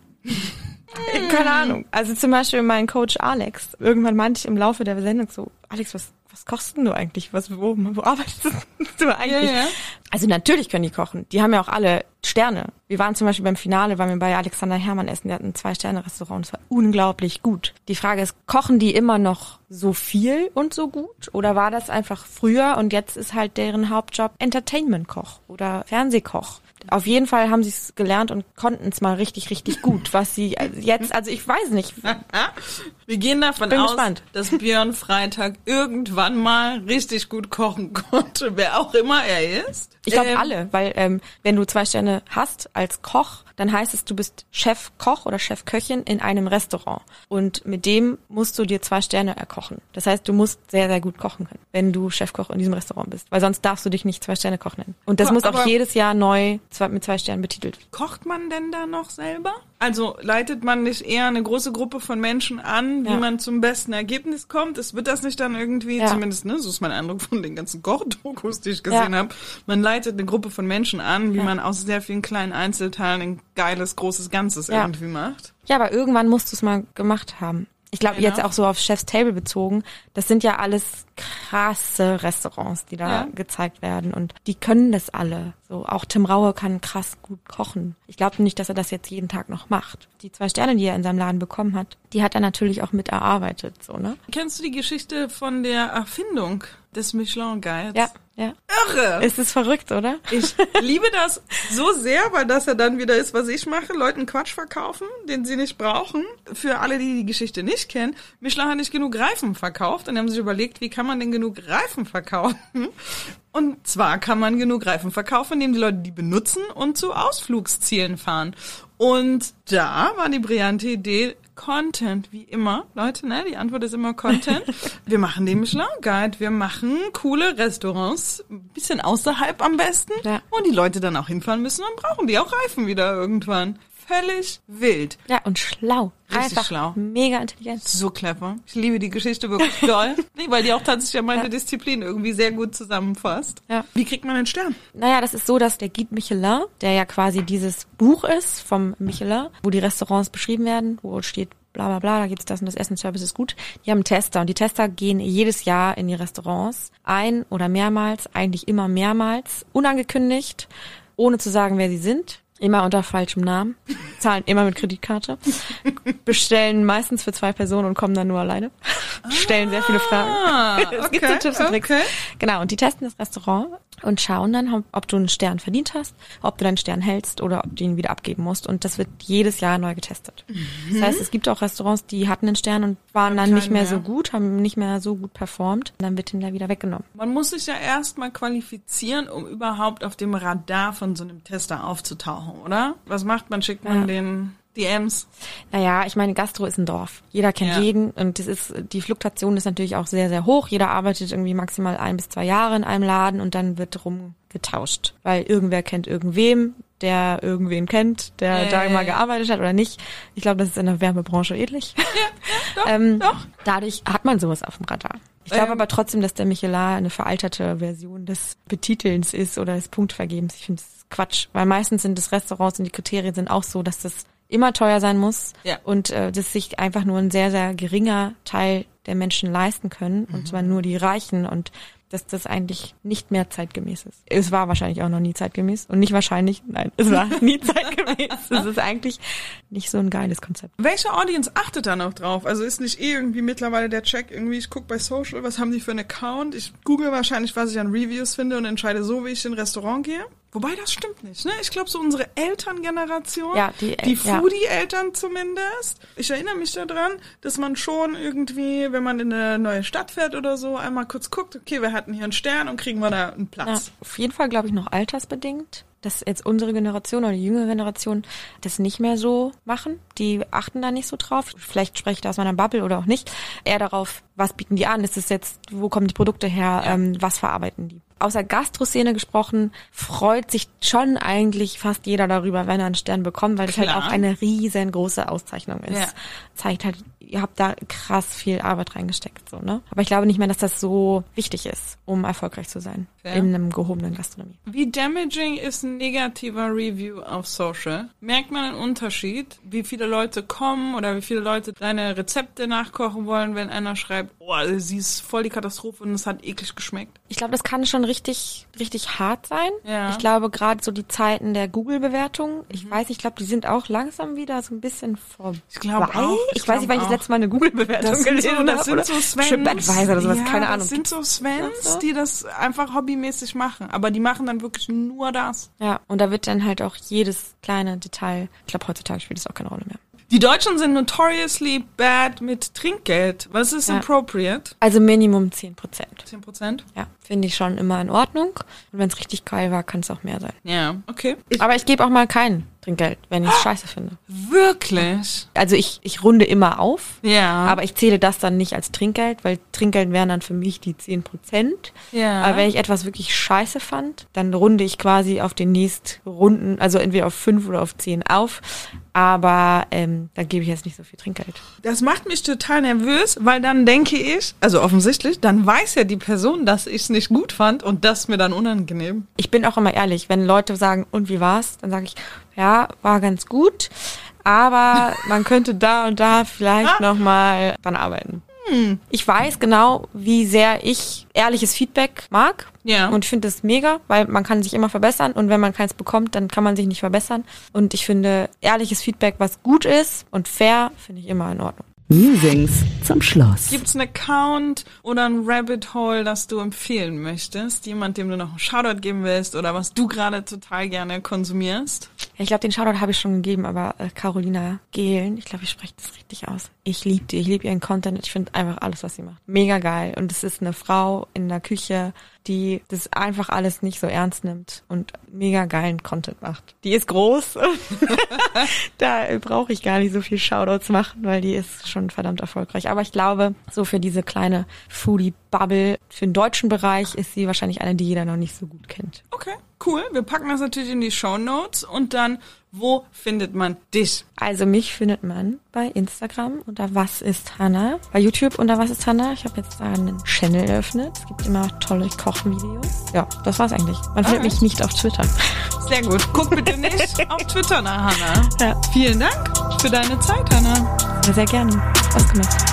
Speaker 5: Keine Ahnung. Also zum Beispiel mein Coach Alex. Irgendwann meinte ich im Laufe der Sendung so, Alex, was, was kochst denn du eigentlich? Was, wo, wo arbeitest du eigentlich?
Speaker 4: Ja, ja.
Speaker 5: Also natürlich können die kochen. Die haben ja auch alle Sterne. Wir waren zum Beispiel beim Finale, waren wir bei Alexander Hermann essen. Der hat ein Zwei-Sterne-Restaurant. Das war unglaublich gut. Die Frage ist, kochen die immer noch so viel und so gut? Oder war das einfach früher und jetzt ist halt deren Hauptjob Entertainment-Koch oder Fernsehkoch? Auf jeden Fall haben sie es gelernt und konnten es mal richtig, richtig gut. Was sie jetzt, also ich weiß nicht.
Speaker 4: Wir gehen davon
Speaker 5: Bin
Speaker 4: aus,
Speaker 5: gespannt.
Speaker 4: dass Björn Freitag irgendwann mal richtig gut kochen konnte, wer auch immer er ist.
Speaker 5: Ich glaube
Speaker 4: Ähm,
Speaker 5: alle, weil ähm, wenn du zwei Sterne hast als Koch, dann heißt es, du bist Chefkoch oder Chefköchin in einem Restaurant. Und mit dem musst du dir zwei Sterne erkochen. Das heißt, du musst sehr, sehr gut kochen können, wenn du Chefkoch in diesem Restaurant bist. Weil sonst darfst du dich nicht zwei Sterne Koch nennen. Und das muss auch jedes Jahr neu zwei, mit zwei Sternen betitelt.
Speaker 4: Kocht man denn da noch selber? Also leitet man nicht eher eine große Gruppe von Menschen an, wie
Speaker 5: Ja.
Speaker 4: man zum besten Ergebnis kommt? Es wird das nicht dann irgendwie,
Speaker 5: Ja.
Speaker 4: zumindest, ne, so ist mein Eindruck von den ganzen Kochdokus, die ich gesehen
Speaker 5: Ja.
Speaker 4: habe. Man leitet eine Gruppe von Menschen an, wie man aus sehr vielen kleinen Einzelteilen ein geiles, großes Ganzes irgendwie macht.
Speaker 5: Ja, aber irgendwann musst du es mal gemacht haben. Ich glaube,
Speaker 4: Genau.
Speaker 5: jetzt auch so auf Chef's Table bezogen, das sind ja alles krasse Restaurants, die da
Speaker 4: Ja.
Speaker 5: gezeigt werden und die können das alle. So auch Tim Raue kann krass gut kochen. Ich glaube nicht, dass er das jetzt jeden Tag noch macht. Die zwei Sterne, die er in seinem Laden bekommen hat, die hat er natürlich auch mit erarbeitet, so, ne?
Speaker 4: Kennst du die Geschichte von der Erfindung des Michelin Guides?
Speaker 5: Ja, ja.
Speaker 4: Irre!
Speaker 5: Es ist verrückt, oder?
Speaker 4: Ich liebe das so sehr, weil das ja dann wieder ist, was ich mache. Leuten Quatsch verkaufen, den sie nicht brauchen. Für alle, die die Geschichte nicht kennen, Michelin hat nicht genug Reifen verkauft und haben sich überlegt, wie kann man denn genug Reifen verkaufen? Und zwar kann man genug Reifen verkaufen, indem die Leute die benutzen und zu Ausflugszielen fahren. Und da war die brillante Idee, Content, wie immer. Leute, ne, die Antwort ist immer Content. Wir machen den Michelin Guide, wir machen coole Restaurants, ein bisschen außerhalb am besten,
Speaker 5: Ja.
Speaker 4: wo die Leute dann auch hinfahren müssen, dann brauchen die auch Reifen wieder irgendwann. Völlig wild.
Speaker 5: Ja, und schlau.
Speaker 4: Richtig
Speaker 5: Einfach
Speaker 4: schlau.
Speaker 5: mega intelligent.
Speaker 4: So clever. Ich liebe die Geschichte wirklich doll. nee, weil die auch tatsächlich ja meine
Speaker 5: Ja.
Speaker 4: Disziplin irgendwie sehr gut zusammenfasst.
Speaker 5: Ja.
Speaker 4: Wie kriegt man einen Stern?
Speaker 5: Naja, das ist so, dass der Guide Michelin, der ja quasi dieses Buch ist vom Michelin, wo die Restaurants beschrieben werden, wo steht bla bla bla, da gibt's das und das Essensservice ist gut. Die haben Tester und die Tester gehen jedes Jahr in die Restaurants ein oder mehrmals, eigentlich immer mehrmals, unangekündigt, ohne zu sagen, wer sie sind. Immer unter falschem Namen, zahlen immer mit Kreditkarte, bestellen meistens für zwei Personen und kommen dann nur alleine, stellen sehr viele Fragen.
Speaker 4: Ah,
Speaker 5: Es gibt so Tipps und Tricks.
Speaker 4: okay.
Speaker 5: Genau, und die testen das Restaurant und schauen dann, ob- du einen Stern verdient hast, ob du deinen Stern hältst oder ob du ihn wieder abgeben musst. Und das wird jedes Jahr neu getestet. Das heißt, es gibt auch Restaurants, die hatten einen Stern und waren dann nicht mehr
Speaker 4: mehr.
Speaker 5: so gut, haben nicht mehr so gut performt. Und dann wird ihn da wieder weggenommen.
Speaker 4: Man muss sich ja erstmal qualifizieren, um überhaupt auf dem Radar von so einem Tester aufzutauchen, oder? Was macht man? Schickt man
Speaker 5: Ja.
Speaker 4: den DMs?
Speaker 5: Naja, ich meine, Gastro ist ein Dorf. Jeder kennt
Speaker 4: Ja.
Speaker 5: jeden und das ist, die Fluktuation ist natürlich auch sehr, sehr hoch. Jeder arbeitet irgendwie maximal ein bis zwei Jahre in einem Laden und dann wird rumgetauscht. Weil irgendwer kennt irgendwem, der irgendwen kennt, der
Speaker 4: Ja,
Speaker 5: da
Speaker 4: ja,
Speaker 5: mal
Speaker 4: ja.
Speaker 5: gearbeitet hat oder nicht. Ich glaube, das ist in der Werbebranche ähnlich.
Speaker 4: Doch,
Speaker 5: Ähm,
Speaker 4: doch.
Speaker 5: Dadurch hat man sowas auf dem Radar. Ich glaube
Speaker 4: Ähm.
Speaker 5: aber trotzdem, dass der Michelin eine veralterte Version des Betitelns ist oder des Punktvergebens. Ich finde das Quatsch, weil meistens sind es Restaurants und die Kriterien sind auch so, dass das immer teuer sein muss
Speaker 4: Ja.
Speaker 5: und äh, dass sich einfach nur ein sehr, sehr geringer Teil der Menschen leisten können und zwar nur die Reichen und dass das eigentlich nicht mehr zeitgemäß ist. Es war wahrscheinlich auch noch nie zeitgemäß und nicht wahrscheinlich, nein, es war nie zeitgemäß. Es ist eigentlich nicht so ein geiles Konzept.
Speaker 4: Welche Audience achtet da noch drauf? Also ist nicht eh irgendwie mittlerweile der Check, irgendwie ich gucke bei Social, was haben die für einen Account? Ich google wahrscheinlich, was ich an Reviews finde und entscheide so, wie ich in ein Restaurant gehe. Wobei das stimmt nicht, ne? Ich glaube, so unsere Elterngeneration,
Speaker 5: Ja, die-
Speaker 4: die
Speaker 5: ja.
Speaker 4: Foodie-Eltern zumindest. Ich erinnere mich daran, dass man schon irgendwie, wenn man in eine neue Stadt fährt oder so, einmal kurz guckt, okay, wir hatten hier einen Stern und kriegen wir da einen
Speaker 5: Ja,
Speaker 4: Platz.
Speaker 5: auf jeden Fall glaube ich noch altersbedingt, dass jetzt unsere Generation oder die jüngere Generation das nicht mehr so machen. Die achten da nicht so drauf. Vielleicht spreche ich da aus meiner Bubble oder auch nicht. Eher darauf, was bieten die an? Ist es jetzt, wo kommen die Produkte her? Ähm, was verarbeiten die? Außer Gastroszene gesprochen, freut sich schon eigentlich fast jeder darüber, wenn er einen Stern bekommt, weil das halt
Speaker 4: Klar.
Speaker 5: auch eine riesengroße Auszeichnung ist.
Speaker 4: Ja.
Speaker 5: Zeigt halt, ihr habt da krass viel Arbeit reingesteckt, so, ne? Aber ich glaube nicht mehr, dass das so wichtig ist, um erfolgreich zu sein
Speaker 4: Fair.
Speaker 5: in einem gehobenen Gastronomie.
Speaker 4: Wie damaging ist ein negativer Review auf Social? Merkt man einen Unterschied, wie viele viele Leute kommen oder wie viele Leute deine Rezepte nachkochen wollen, wenn einer schreibt, oh, sie ist voll die Katastrophe und es hat eklig geschmeckt.
Speaker 5: Ich glaube, das kann schon richtig, richtig hart sein.
Speaker 4: Ja.
Speaker 5: Ich glaube, gerade so die Zeiten der Google-Bewertung, ich weiß, ich glaube, die sind auch langsam wieder so ein bisschen vorbei.
Speaker 4: Ich glaube auch.
Speaker 5: Ich,
Speaker 4: Ich
Speaker 5: weiß nicht, weil ich das letzte Mal eine Google-Bewertung
Speaker 4: Das
Speaker 5: gelesen
Speaker 4: so, das
Speaker 5: habe.
Speaker 4: sind so Svens.
Speaker 5: TripAdvisor oder sowas,
Speaker 4: ja,
Speaker 5: keine Ahnung.
Speaker 4: Das sind so Svens, die das einfach hobbymäßig machen. Aber die machen dann wirklich nur das.
Speaker 5: Ja, und da wird dann halt auch jedes kleine Detail, ich glaube, heutzutage spielt es auch keine Rolle mehr.
Speaker 4: Die Deutschen sind notoriously bad mit Trinkgeld. Was ist
Speaker 5: Ja.
Speaker 4: appropriate?
Speaker 5: Also Minimum 10 Prozent.
Speaker 4: 10 Prozent?
Speaker 5: Ja, finde ich schon immer in Ordnung. Und wenn es richtig geil war, kann es auch mehr sein.
Speaker 4: Ja, okay.
Speaker 5: Aber ich gebe auch mal kein Trinkgeld, wenn ich es scheiße finde.
Speaker 4: Wirklich?
Speaker 5: Also ich, ich runde immer auf.
Speaker 4: Ja.
Speaker 5: Aber ich zähle das dann nicht als Trinkgeld, weil Trinkgeld wären dann für mich die 10 Prozent.
Speaker 4: Ja.
Speaker 5: Aber wenn ich etwas wirklich scheiße fand, dann runde ich quasi auf den nächsten Runden, also entweder auf 5 oder auf 10 auf. Aber ähm, da gebe ich jetzt nicht so viel Trinkgeld.
Speaker 4: Das macht mich total nervös, weil dann denke ich, also offensichtlich, dann weiß ja die Person, dass ich es nicht gut fand und das ist mir dann unangenehm.
Speaker 5: Ich bin auch immer ehrlich, wenn Leute sagen, und wie war's? Dann sage ich, ja, war ganz gut, aber man könnte da und da vielleicht nochmal dran arbeiten. Ich weiß genau, wie sehr ich ehrliches Feedback mag.
Speaker 4: Ja.
Speaker 5: Und ich finde das mega, weil man kann sich immer verbessern und wenn man keins bekommt, dann kann man sich nicht verbessern. Und ich finde ehrliches Feedback, was gut ist und fair, finde ich immer in Ordnung.
Speaker 2: Musings zum Schluss.
Speaker 4: Gibt es einen Account oder ein Rabbit Hole, das du empfehlen möchtest? Jemand, dem du noch einen Shoutout geben willst oder was du gerade total gerne konsumierst?
Speaker 5: Ja, ich glaube, den Shoutout habe ich schon gegeben, aber äh, Carolina Gehlen, ich glaube, ich spreche das richtig aus. Ich liebe die, ich liebe ihren Content. Ich finde einfach alles, was sie macht. Mega geil. Und es ist eine Frau in der Küche, die das einfach alles nicht so ernst nimmt und mega geilen Content macht. Die ist groß. da brauche ich gar nicht so viel Shoutouts machen, weil die ist schon verdammt erfolgreich. Aber ich glaube, so für diese kleine Foodie-Bubble, für den deutschen Bereich ist sie wahrscheinlich eine, die jeder noch nicht so gut kennt.
Speaker 4: Okay, cool. Wir packen das natürlich in die Show Notes und dann, wo findet man dich?
Speaker 5: Also mich findet man bei Instagram unter Was ist Hanna, bei YouTube unter Was ist Hanna. Ich habe jetzt da einen Channel eröffnet. Es gibt immer tolle Kochvideos. Ja, das war's eigentlich. Man findet mich nicht auf Twitter.
Speaker 4: Sehr gut. Guck bitte nicht auf Twitter nach Hannah.
Speaker 5: Ja.
Speaker 4: Vielen Dank für deine Zeit, Hannah.
Speaker 5: Sehr, gerne. Spaß gemacht.